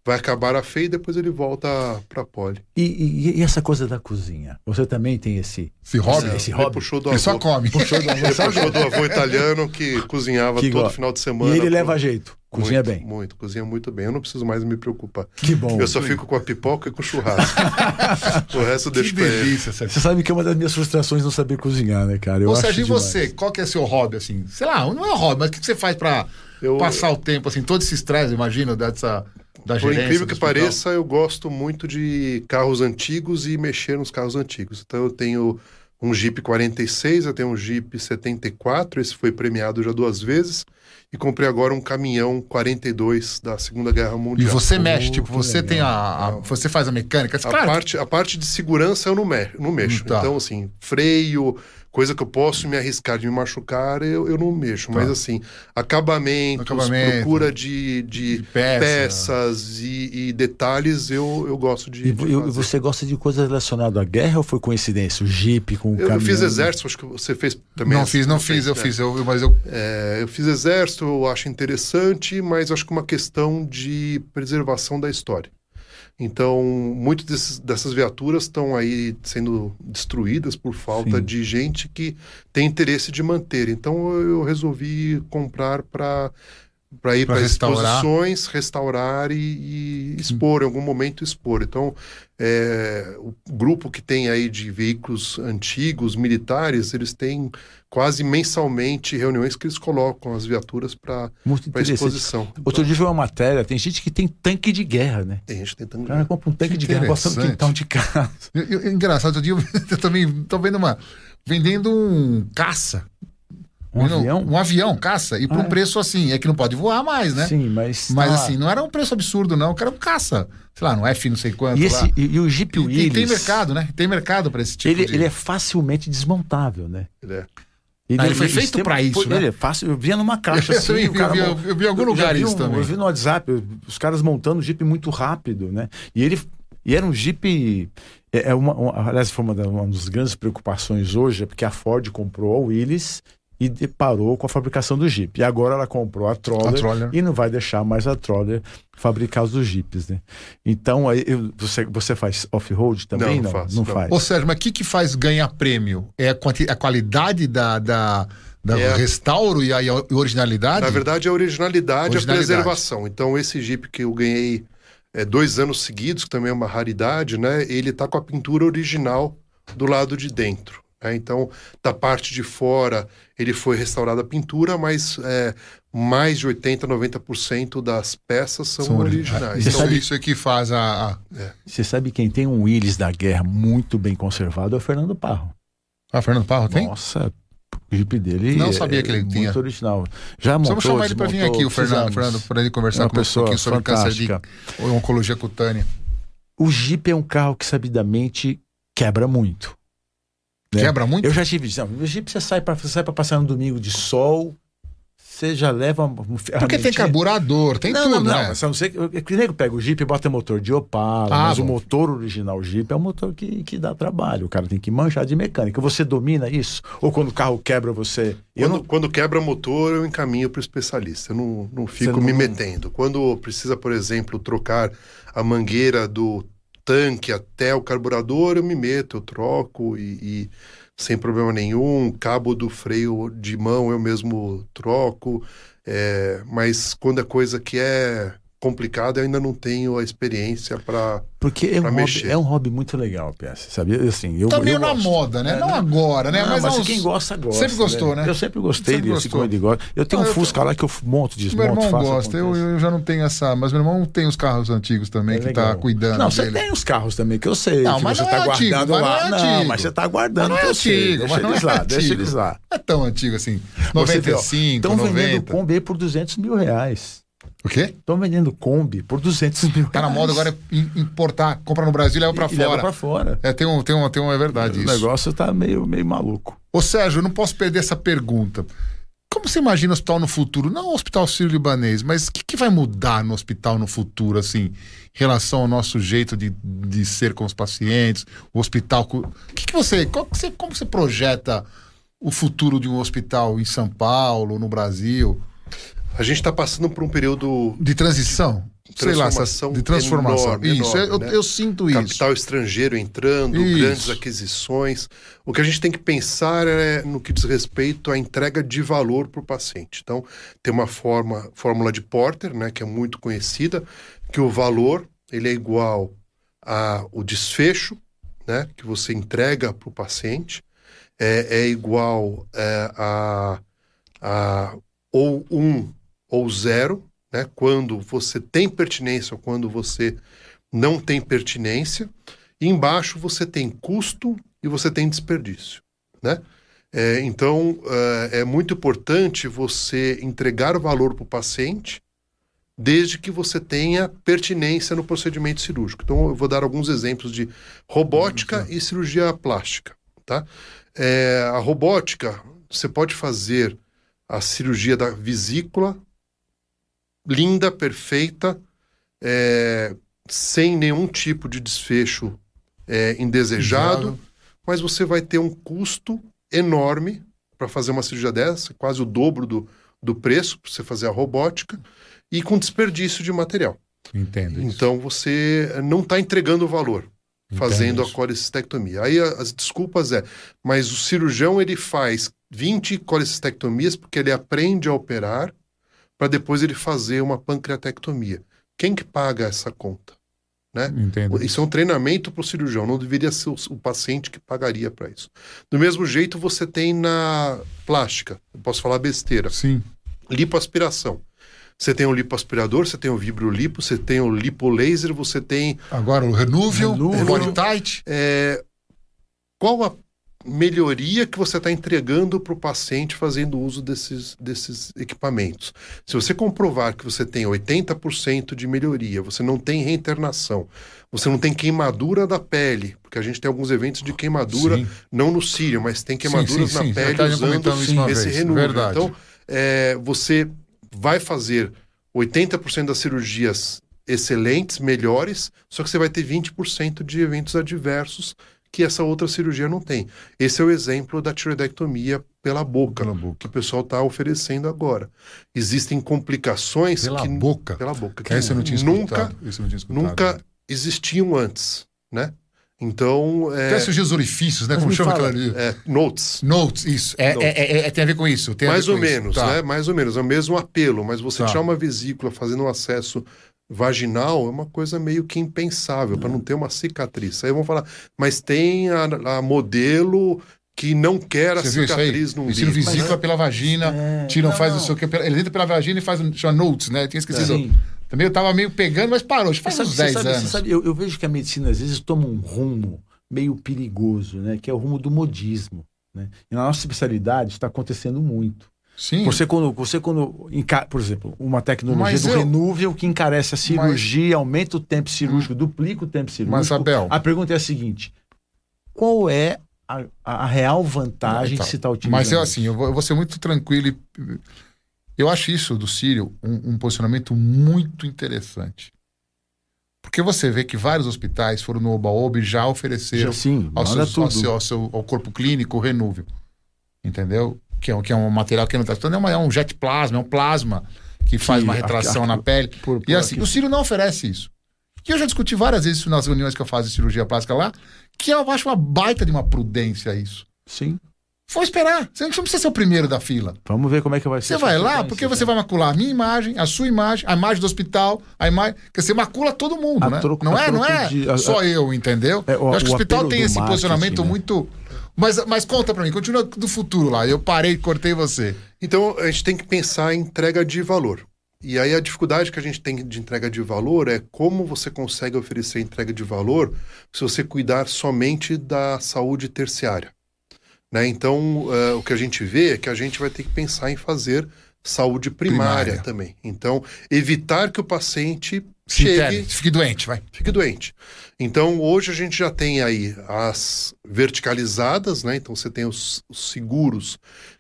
vai acabar a FEI e depois ele volta pra poli. E, e- e essa coisa da cozinha? Você também tem esse, Esse hobby? esse Ele hobby? puxou do Ele avô. só come. Puxou do avô. Ele puxou do avô italiano que cozinhava Que todo final de E semana. ele pro- leva jeito. Cozinha muito, bem. Muito, cozinha muito bem. Eu não preciso mais me preocupar. Que bom. Eu só fico com a pipoca e com o churrasco. *laughs* o resto eu Que deixo pra ele. delícia. Você sabe que é uma das minhas frustrações não saber cozinhar, né, cara? Eu Ô, acho Sérgio, e você? Qual que é seu hobby, assim? Sei lá, não é hobby, mas o que você faz pra Eu- passar o tempo, assim, todo esse estresse, imagina, dessa, da Por incrível que pareça, eu gosto muito de carros antigos e mexer nos carros antigos. Então eu tenho um Jeep 46, eu tenho um Jeep 74, esse foi premiado já duas vezes, e comprei agora um caminhão 42 da Segunda Guerra E Mundial. você mexe, tipo, você legal. tem a, a- Você faz a mecânica. A, Claro, parte, a parte de segurança eu não, me, não mexo. Tá. Então, assim, freio, coisa que eu posso me arriscar de me machucar, eu, eu não mexo. Mas, assim, acabamentos, Acabamento. procura de, de, De peça. peças e, e detalhes, eu, eu gosto de, E, de você gosta de coisas relacionadas à guerra ou foi coincidência? O Jeep com o Eu caminhão? fiz exército, acho que você fez também. não fiz, não fez, fiz, eu né? fiz, eu, eu- mas eu. É, eu fiz exército, eu acho interessante, mas acho que uma questão de preservação da história. Então, muitas dessas viaturas estão aí sendo destruídas por falta Sim. de gente que tem interesse de manter. Então, eu resolvi comprar para para ir para exposições, restaurar e, e expor, em algum momento expor. Então, é, o grupo que tem aí de veículos antigos, militares, eles têm quase mensalmente reuniões que eles colocam as viaturas para exposição. Outro dia vi uma matéria, tem gente que tem tanque de guerra, né? Tem gente tentando. O cara compra um tanque Que de guerra botando no quintal de casa. eu- eu- engraçado, outro dia eu, *laughs* eu também tô vendo uma. Vendendo um caça. Um avião? Um avião, caça. E por Ah, um é? preço assim. É que não pode voar mais, né? Sim, mas. Mas tá- assim, não era um preço absurdo, não. É um caça. Sei lá, no F não sei quanto. E, lá. esse, e, e o Jeep E tem, Willys. mercado, né? Tem mercado para esse tipo ele, de. ele é facilmente desmontável, né? Ele é. Ah, ele foi feito pra isso, né? Ele é fácil. Eu via numa caixa *laughs* Eu assim. o vi, cara eu vi- eu vi em algum já lugar isso um- também. Eu vi no WhatsApp, os caras montando o Jeep muito rápido, né? E ele. E era um Jeep. É é uma, uma- aliás, foi uma, da- uma das grandes preocupações hoje, é porque a Ford comprou a Willys e de- parou com a fabricação do Jeep. E agora ela comprou a Troller, A Troller. e não vai deixar mais a Troller fabricar os Jeeps, né? Então, aí, eu- você, você faz off-road também? Não, não faço, Não não. faz. Ô, Sérgio, mas o que, que faz ganhar prêmio? É a, quanti- a qualidade da, da, da É. restauro e a, e a originalidade? Na verdade, a originalidade, Originalidade. a preservação. Então, esse Jeep que eu ganhei é, dois anos seguidos, que também é uma raridade, né? Ele tá com a pintura original do lado de dentro. Né? Então, da parte de fora, ele foi restaurada a pintura, mas é, mais de 80%, 90% das peças são, São ori- originais. Isso, Então, isso é que faz a. a... Você sabe quem tem um Willys da guerra muito bem conservado é o Fernando Parro. Ah, Fernando Parro tem? Nossa, o Jeep dele Não é sabia que ele muito tinha. original. Já montou, Vamos chamar ele para vir aqui, o Fernando. Fernando para ele É conversar uma com um pessoa pouquinho sobre câncer de fantástica. oncologia cutânea. O Jeep é um carro que sabidamente quebra muito. Né? Quebra muito? Eu já tive. Não, o Jeep você sai para você sai para passear no domingo de sol, você já leva um Porque tem carburador, tem não, tudo, não, não, né? mas a não ser que, o que nego pega o Jeep e bota motor de Opala, Ah, mas o bom. motor original Jeep é um motor que, que dá trabalho. O cara tem que manjar de mecânica. Você domina isso? Ou quando o carro quebra, você. Eu Quando, não, quando quebra motor, eu encaminho para o especialista. Eu não, não fico não- me metendo. Quando precisa, por exemplo, trocar a mangueira do tanque até o carburador, eu me meto, eu troco e, e sem problema nenhum. Cabo do freio de mão eu mesmo troco. É, mas quando é coisa que é complicada, eu ainda não tenho a experiência para. Porque é um, pra hobby, mexer. é um hobby muito legal, PS, sabe? Assim, eu, Tá eu meio na gosto. moda, né? É, Não né? agora, né? Não, mas mas há uns- quem gosta, gosta. Sempre gostou, né? Eu sempre gostei Sempre desse coisa de gosta. Eu tenho Não, um eu Fusca lá que eu monto, Meu desmonto, irmão faço, gosta, eu, eu já não tenho essa. Mas meu irmão tem os carros antigos também, É que tá legal. cuidando Não, você dele. tem os carros também, que eu sei. Não, que mas você não tá é antigo, guardando mas não lá. é Não, mas você tá guardando, Mas não que é eu sei. antigo, Deixa mas não eles é lá, deixa eles lá. Não é tão antigo assim. Você vê, ó, 95, Estão vendendo 90. Kombi por 200 mil reais. O quê? Estão vendendo Kombi por 200 *laughs* mil Tá na reais. moda agora é im- importar, compra no Brasil e leva pra E leva fora. pra fora. É, tem um, tem um, tem um, é verdade O isso. negócio tá meio, meio maluco. Ô Sérgio, eu não posso perder essa pergunta. Como você imagina o hospital no futuro? Não o hospital sírio-libanês, mas o que, que vai mudar no hospital no futuro, assim, em relação ao nosso jeito de, de ser com os pacientes, o hospital. O que, que você, que você. Como você projeta o futuro de um hospital em São Paulo, no Brasil? A gente está passando por um período De transição? Sei lá, essa- Transformação de transformação. enorme, isso, eu, enorme, né? eu sinto isso. capital estrangeiro entrando, Isso. grandes aquisições. O que a gente tem que pensar é no que diz respeito à entrega de valor para o paciente. Então, tem uma forma, fórmula de Porter, né, que é muito conhecida, que o valor ele é igual ao desfecho, né, que você entrega para o paciente, é, é igual é, a, a ou um ou zero, né, quando você tem pertinência ou quando você não tem pertinência. E embaixo você tem custo e você tem desperdício, né? É, então é, é muito importante você entregar valor para o paciente, desde que você tenha pertinência no procedimento cirúrgico. Então eu vou dar alguns exemplos de robótica e cirurgia plástica, tá? É, a robótica você pode fazer a cirurgia da vesícula linda, perfeita, é, sem nenhum tipo de desfecho é, indesejado, mas você vai ter um custo enorme para fazer uma cirurgia dessa, quase o dobro do, do preço para você fazer a robótica, e com desperdício de material. Entendo. isso. Então você não está entregando valor fazendo isso. a colecistectomia. Aí as desculpas é, mas o cirurgião ele faz 20 colecistectomias porque ele aprende a operar para depois ele fazer uma pancreatectomia. Quem que paga essa conta? Né? Entendo. Isso é um treinamento para o cirurgião, não deveria ser o, o paciente que pagaria para isso. Do mesmo jeito você tem na plástica, eu posso falar besteira, Sim. lipoaspiração. Você tem o lipoaspirador, você tem o vibrolipo, você tem o lipolaser, você tem Agora o Renúvel, Renúvel. o Body Tight. é, qual a melhoria que você está entregando para o paciente fazendo uso desses, desses equipamentos. Se você comprovar que você tem 80% de melhoria, você não tem reinternação, você não tem queimadura da pele, porque a gente tem alguns eventos de queimadura, Sim. não no cílio, mas tem queimaduras sim, sim. na pele tá usando uma esse vez. renúvel. Verdade. Então, é, você vai fazer 80% das cirurgias excelentes, melhores, só que você vai ter 20% de eventos adversos que essa outra cirurgia não tem. Esse é o exemplo da tiroidectomia pela boca, Pela boca. que o pessoal está oferecendo agora. Existem complicações Pela que boca. pela boca Que essa eu não tinha nunca escutado. Esse eu não tinha escutado. nunca existiam antes, né? Então, é, surgir os orifícios, né? Mas Como chama fala, aquilo ali? é, notes. Notes, isso. É, Notes. é- é- é- tem a ver com isso. Mais ou menos, Tá. né? Mais ou menos, é o mesmo apelo, mas você Tá. tirar uma vesícula fazendo um acesso vaginal é uma coisa meio que impensável, para não ter uma cicatriz. Aí vão falar, mas tem a, a modelo que não quer a cicatriz no umbigo. vesícula pela vagina, É, tiram, não, faz não. não sei o que. Ele entra pela vagina e faz um, chama notes, né? Eu tinha esquecido. Sim. Também eu tava meio pegando, mas parou. Acho que faz Você uns sabe- 10 você sabe- anos. sabe, eu, eu vejo que a medicina às vezes toma um rumo meio perigoso, né? Que é o rumo do modismo. Né? E na nossa especialidade está acontecendo muito. Sim. Você quando, você quando por exemplo, uma tecnologia Mas do eu- renúvel que encarece a cirurgia, aumenta o tempo cirúrgico, duplica o tempo cirúrgico. Mas, Abel- a pergunta é a seguinte: qual é a, a real vantagem Então, de se estar utilizando? Mas eu isso? assim, eu vou, eu vou ser muito tranquilo e. Eu acho isso do Sírio um, um posicionamento muito interessante. Porque você vê que vários hospitais foram no Oba-Oba e já ofereceram Já, sim, ao, seu, ao, seu, ao, seu- ao corpo clínico o renúvel. Entendeu? Que é, um- que é um material que não está estudando, é, uma- é um jet plasma, é um plasma que faz uma a- retração na pele. por- E por assim, aqui. o Ciro não oferece isso. E eu já discuti várias vezes isso nas reuniões que eu faço de cirurgia plástica lá, que eu acho uma baita de uma prudência isso. Sim. Foi esperar. Você não precisa ser o primeiro da fila. Vamos ver como é que vai ser. Você vai lá porque você vai macular a minha imagem, a sua imagem, a imagem do hospital, a imagem. Porque você macula todo mundo, A né? troco- não é, não é de- a- só eu, entendeu? É, o- eu acho que o hospital tem esse posicionamento né? muito. Mas, mas conta pra mim, continua do futuro lá. Eu parei, cortei você. Então, a gente tem que pensar em entrega de valor. E aí a dificuldade que a gente tem de entrega de valor é como você consegue oferecer entrega de valor se você cuidar somente da saúde terciária. Né? Então, eh, o que a gente vê é que a gente vai ter que pensar em fazer saúde primária, Primária. também. Então, evitar que o paciente Se chegue intere, fique doente, vai. fique doente. Então, hoje a gente já tem aí as verticalizadas, né? Então, você tem os, os seguros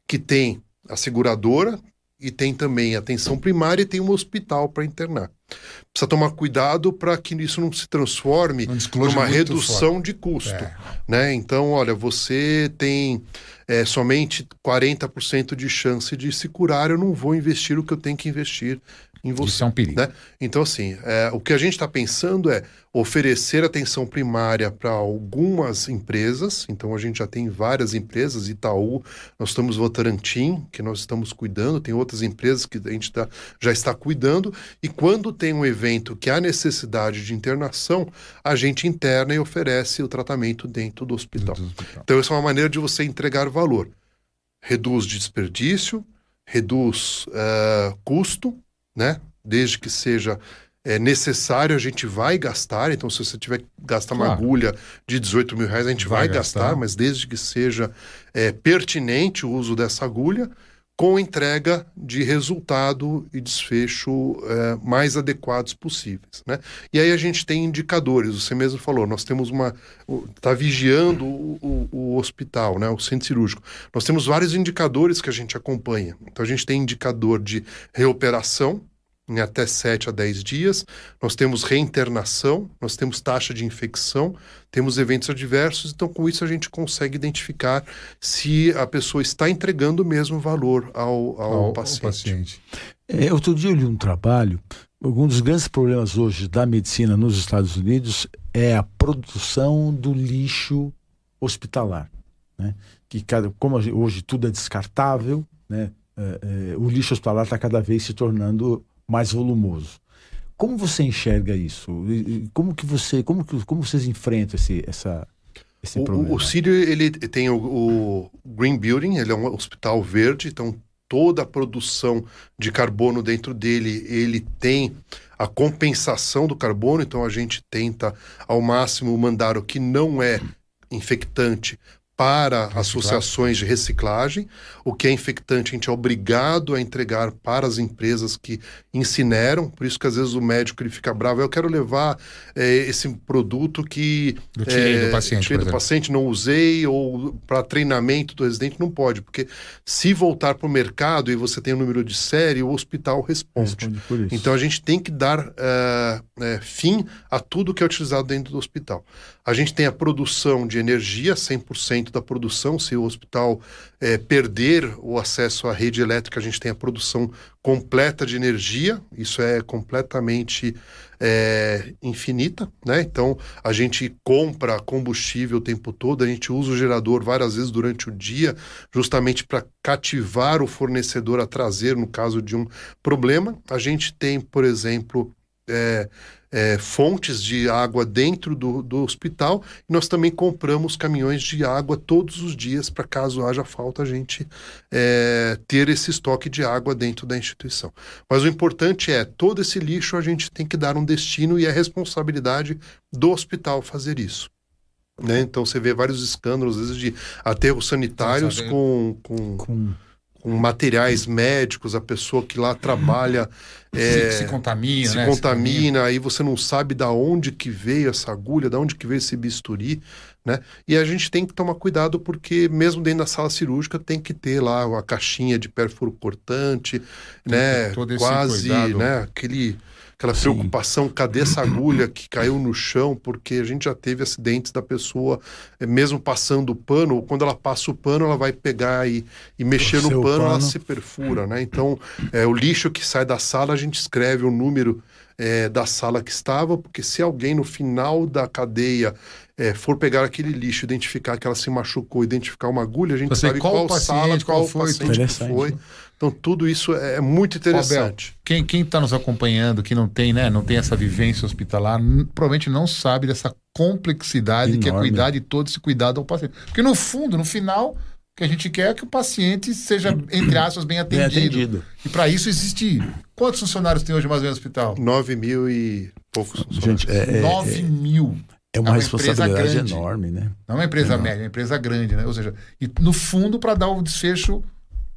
que tem a seguradora e tem também a atenção primária e tem um hospital para internar. Precisa tomar cuidado para que isso não se transforme disclosure numa redução de custo. É. Né? Então, olha, você tem é, somente 40% de chance de se curar, eu não vou investir o que eu tenho que investir em você. Isso é um perigo. Né? Então, assim, é, o que a gente está pensando é oferecer atenção primária para algumas empresas. Então, a gente já tem várias empresas, Itaú, nós estamos Votorantim, que nós estamos cuidando, tem outras empresas que a gente tá- já está cuidando. E quando tem um evento que há necessidade de internação, a gente interna e oferece o tratamento dentro do hospital. Do hospital. Então, essa é uma maneira de você entregar valor. Reduz desperdício, reduz eh, custo, né? Desde que seja eh, necessário, a gente vai gastar. Então, se você tiver que gastar uma Claro. agulha de 18 mil reais, a gente Vai vai, gastar, gastar. mas desde que seja eh, pertinente o uso dessa agulha, com entrega de resultado e desfecho eh, mais adequados possíveis, né? E aí a gente tem indicadores, você mesmo falou, nós temos uma... Está vigiando o, o- o hospital, né? O centro cirúrgico. Nós temos vários indicadores que a gente acompanha. Então a gente tem indicador de reoperação, em até 7 a 10 dias. Nós temos reinternação, nós temos taxa de infecção, temos eventos adversos. Então, com isso, a gente consegue identificar se a pessoa está entregando mesmo valor ao, ao, Ao- ao paciente. paciente. É, outro dia eu li um trabalho. Um dos grandes problemas hoje da medicina nos Estados Unidos é a produção do lixo hospitalar. Né? Que cada, como hoje tudo é descartável, né? É, é, o lixo hospitalar está cada vez se tornando mais volumoso. Como você enxerga isso? Como que você, como que, como vocês enfrentam esse, essa, esse O, problema? o, o Sírio, ele tem o, o Green Building, ele é um hospital verde, então toda a produção de carbono dentro dele, ele tem a compensação do carbono, então a gente tenta ao máximo mandar o que não é infectante para associações de reciclagem. O que é infectante, a gente é obrigado a entregar para as empresas que incineram. Por isso que às vezes o médico ele fica bravo. Eu quero levar é, esse produto que Eu tirei é, do paciente, tirei do paciente, não usei, ou para treinamento do residente, não pode. Porque se voltar para o mercado e você tem o número de série, o hospital responde. Responde. Então a gente tem que dar eh, eh, fim a tudo que é utilizado dentro do hospital. A gente tem a produção de energia, 100% da produção. Se o hospital eh, perder o acesso à rede elétrica, a gente tem a produção completa de energia. Isso é completamente eh, infinita, né? Então a gente compra combustível o tempo todo, a gente usa o gerador várias vezes durante o dia, justamente para cativar o fornecedor a trazer no caso de um problema. A gente tem, por exemplo, é, é, fontes de água dentro do, do hospital e nós também compramos caminhões de água todos os dias para caso haja falta a gente é, ter esse estoque de água dentro da instituição. Mas o importante é todo esse lixo a gente tem que dar um destino e é responsabilidade do hospital fazer isso. Né? Então você vê vários escândalos, às vezes, de aterros sanitários com, com, Com com materiais médicos, a pessoa que lá trabalha Se, é, se contamina, se né? contamina, aí você não sabe da onde que veio essa agulha, da onde que veio esse bisturi, né? E a gente tem que tomar cuidado porque mesmo dentro da sala cirúrgica tem que ter lá a caixinha de perfuro cortante, né? todo esse Quase, cuidado. né? Aquele aquela Sim. preocupação, cadê essa agulha que caiu no chão? Porque a gente já teve acidentes da pessoa, eh, mesmo passando o pano, quando ela passa o pano, ela vai pegar e, e mexer no Torcer o pano, ela pano. se perfura, né? Então, é, o lixo que sai da sala, a gente escreve o número é, da sala que estava, porque se alguém no final da cadeia é, for pegar aquele lixo, identificar que ela se machucou, identificar uma agulha, a gente Você sabe qual qual, paciente, sala, qual qual, foi, paciente foi. Então, tudo isso é, é muito interessante. Quem quem está nos acompanhando, que não tem, né, não tem essa vivência hospitalar, provavelmente não sabe dessa complexidade que é Enorme. cuidar de todo esse cuidado ao paciente. Porque no fundo, no final, o que a gente quer é que o paciente seja, entre aspas, bem bem atendido. atendido. E para isso existe. Quantos funcionários tem hoje mais ou menos no hospital? 9 mil e poucos. Gente, é, é, 9 mil. é uma uma responsabilidade empresa grande. enorme, né? Não é uma empresa média, é uma empresa grande, né? Ou seja, e no fundo, para dar o desfecho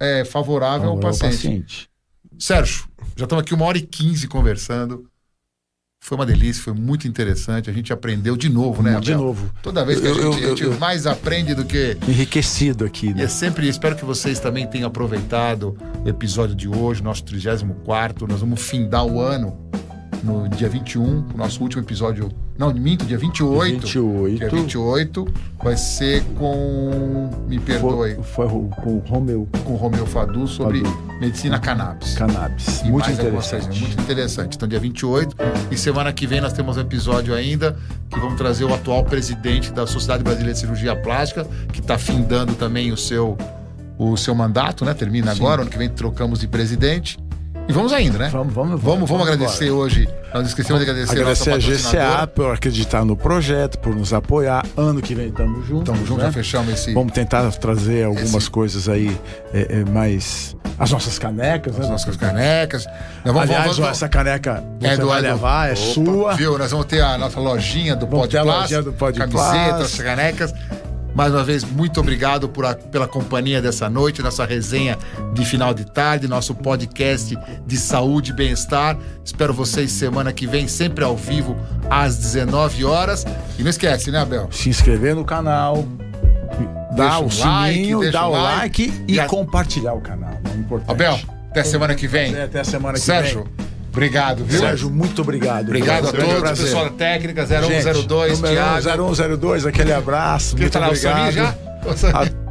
é, favorável ao Agora, o paciente. paciente. Sérgio, já estamos aqui uma hora e quinze conversando. Foi uma delícia, foi muito interessante. A gente aprendeu de novo, né? De Abel? novo. Toda vez que a Eu- eu- gente, a gente eu- eu- mais aprende do que. Enriquecido aqui, E né? é sempre, espero que vocês também tenham aproveitado o episódio de hoje, nosso 34. Nós vamos findar o ano no dia 21, o nosso último episódio. Não, minto, dia 28. 28. Dia 28 vai ser com. Me perdoe, Foi, foi com o Romeu com o Romeu Fadu sobre Fadu. medicina cannabis. Cannabis. E Muito interessante. Muito interessante. Então, dia 28. E semana que vem nós temos um episódio ainda que vamos trazer o atual presidente da Sociedade Brasileira de Cirurgia Plástica, que está findando também o seu, o seu mandato, né? Termina Sim. agora, ano que vem trocamos de presidente. E vamos ainda, né? Vamos, vamos, Vamos, vamos agradecer hoje. Nós esquecemos de agradecer, Agradecer a nossa GCA por acreditar no projeto, por nos apoiar. Ano que vem estamos juntos. Tamo junto, né? já fechamos esse. Vamos tentar trazer algumas Esse- coisas aí é, é, mais. As nossas canecas, as né? nossas canecas. Nós vamos, Aliás, vamos, ó, vamos, essa caneca É do vai levar, é Opa, sua. Viu? Nós vamos ter a nossa lojinha do Vamos Pod a Pod camisetas, canecas. Mais uma vez, muito obrigado por a- pela companhia dessa noite, nossa resenha de final de tarde, nosso podcast de saúde e bem-estar. Espero vocês semana que vem, sempre ao vivo, às 19 horas. E não esquece, né, Abel? Se inscrever no canal, um o sininho, like, um o like. like e, E a- compartilhar o canal. É importante. Abel, até semana que vem. Até a semana que Sérgio, vem. Obrigado, viu? Sérgio, muito obrigado. Obrigado a Grande todos, prazer. pessoal da técnica Gente, 0102, número Thiago. 0102, aquele abraço. Quem Muito tá lá, o Samir obrigado. já? A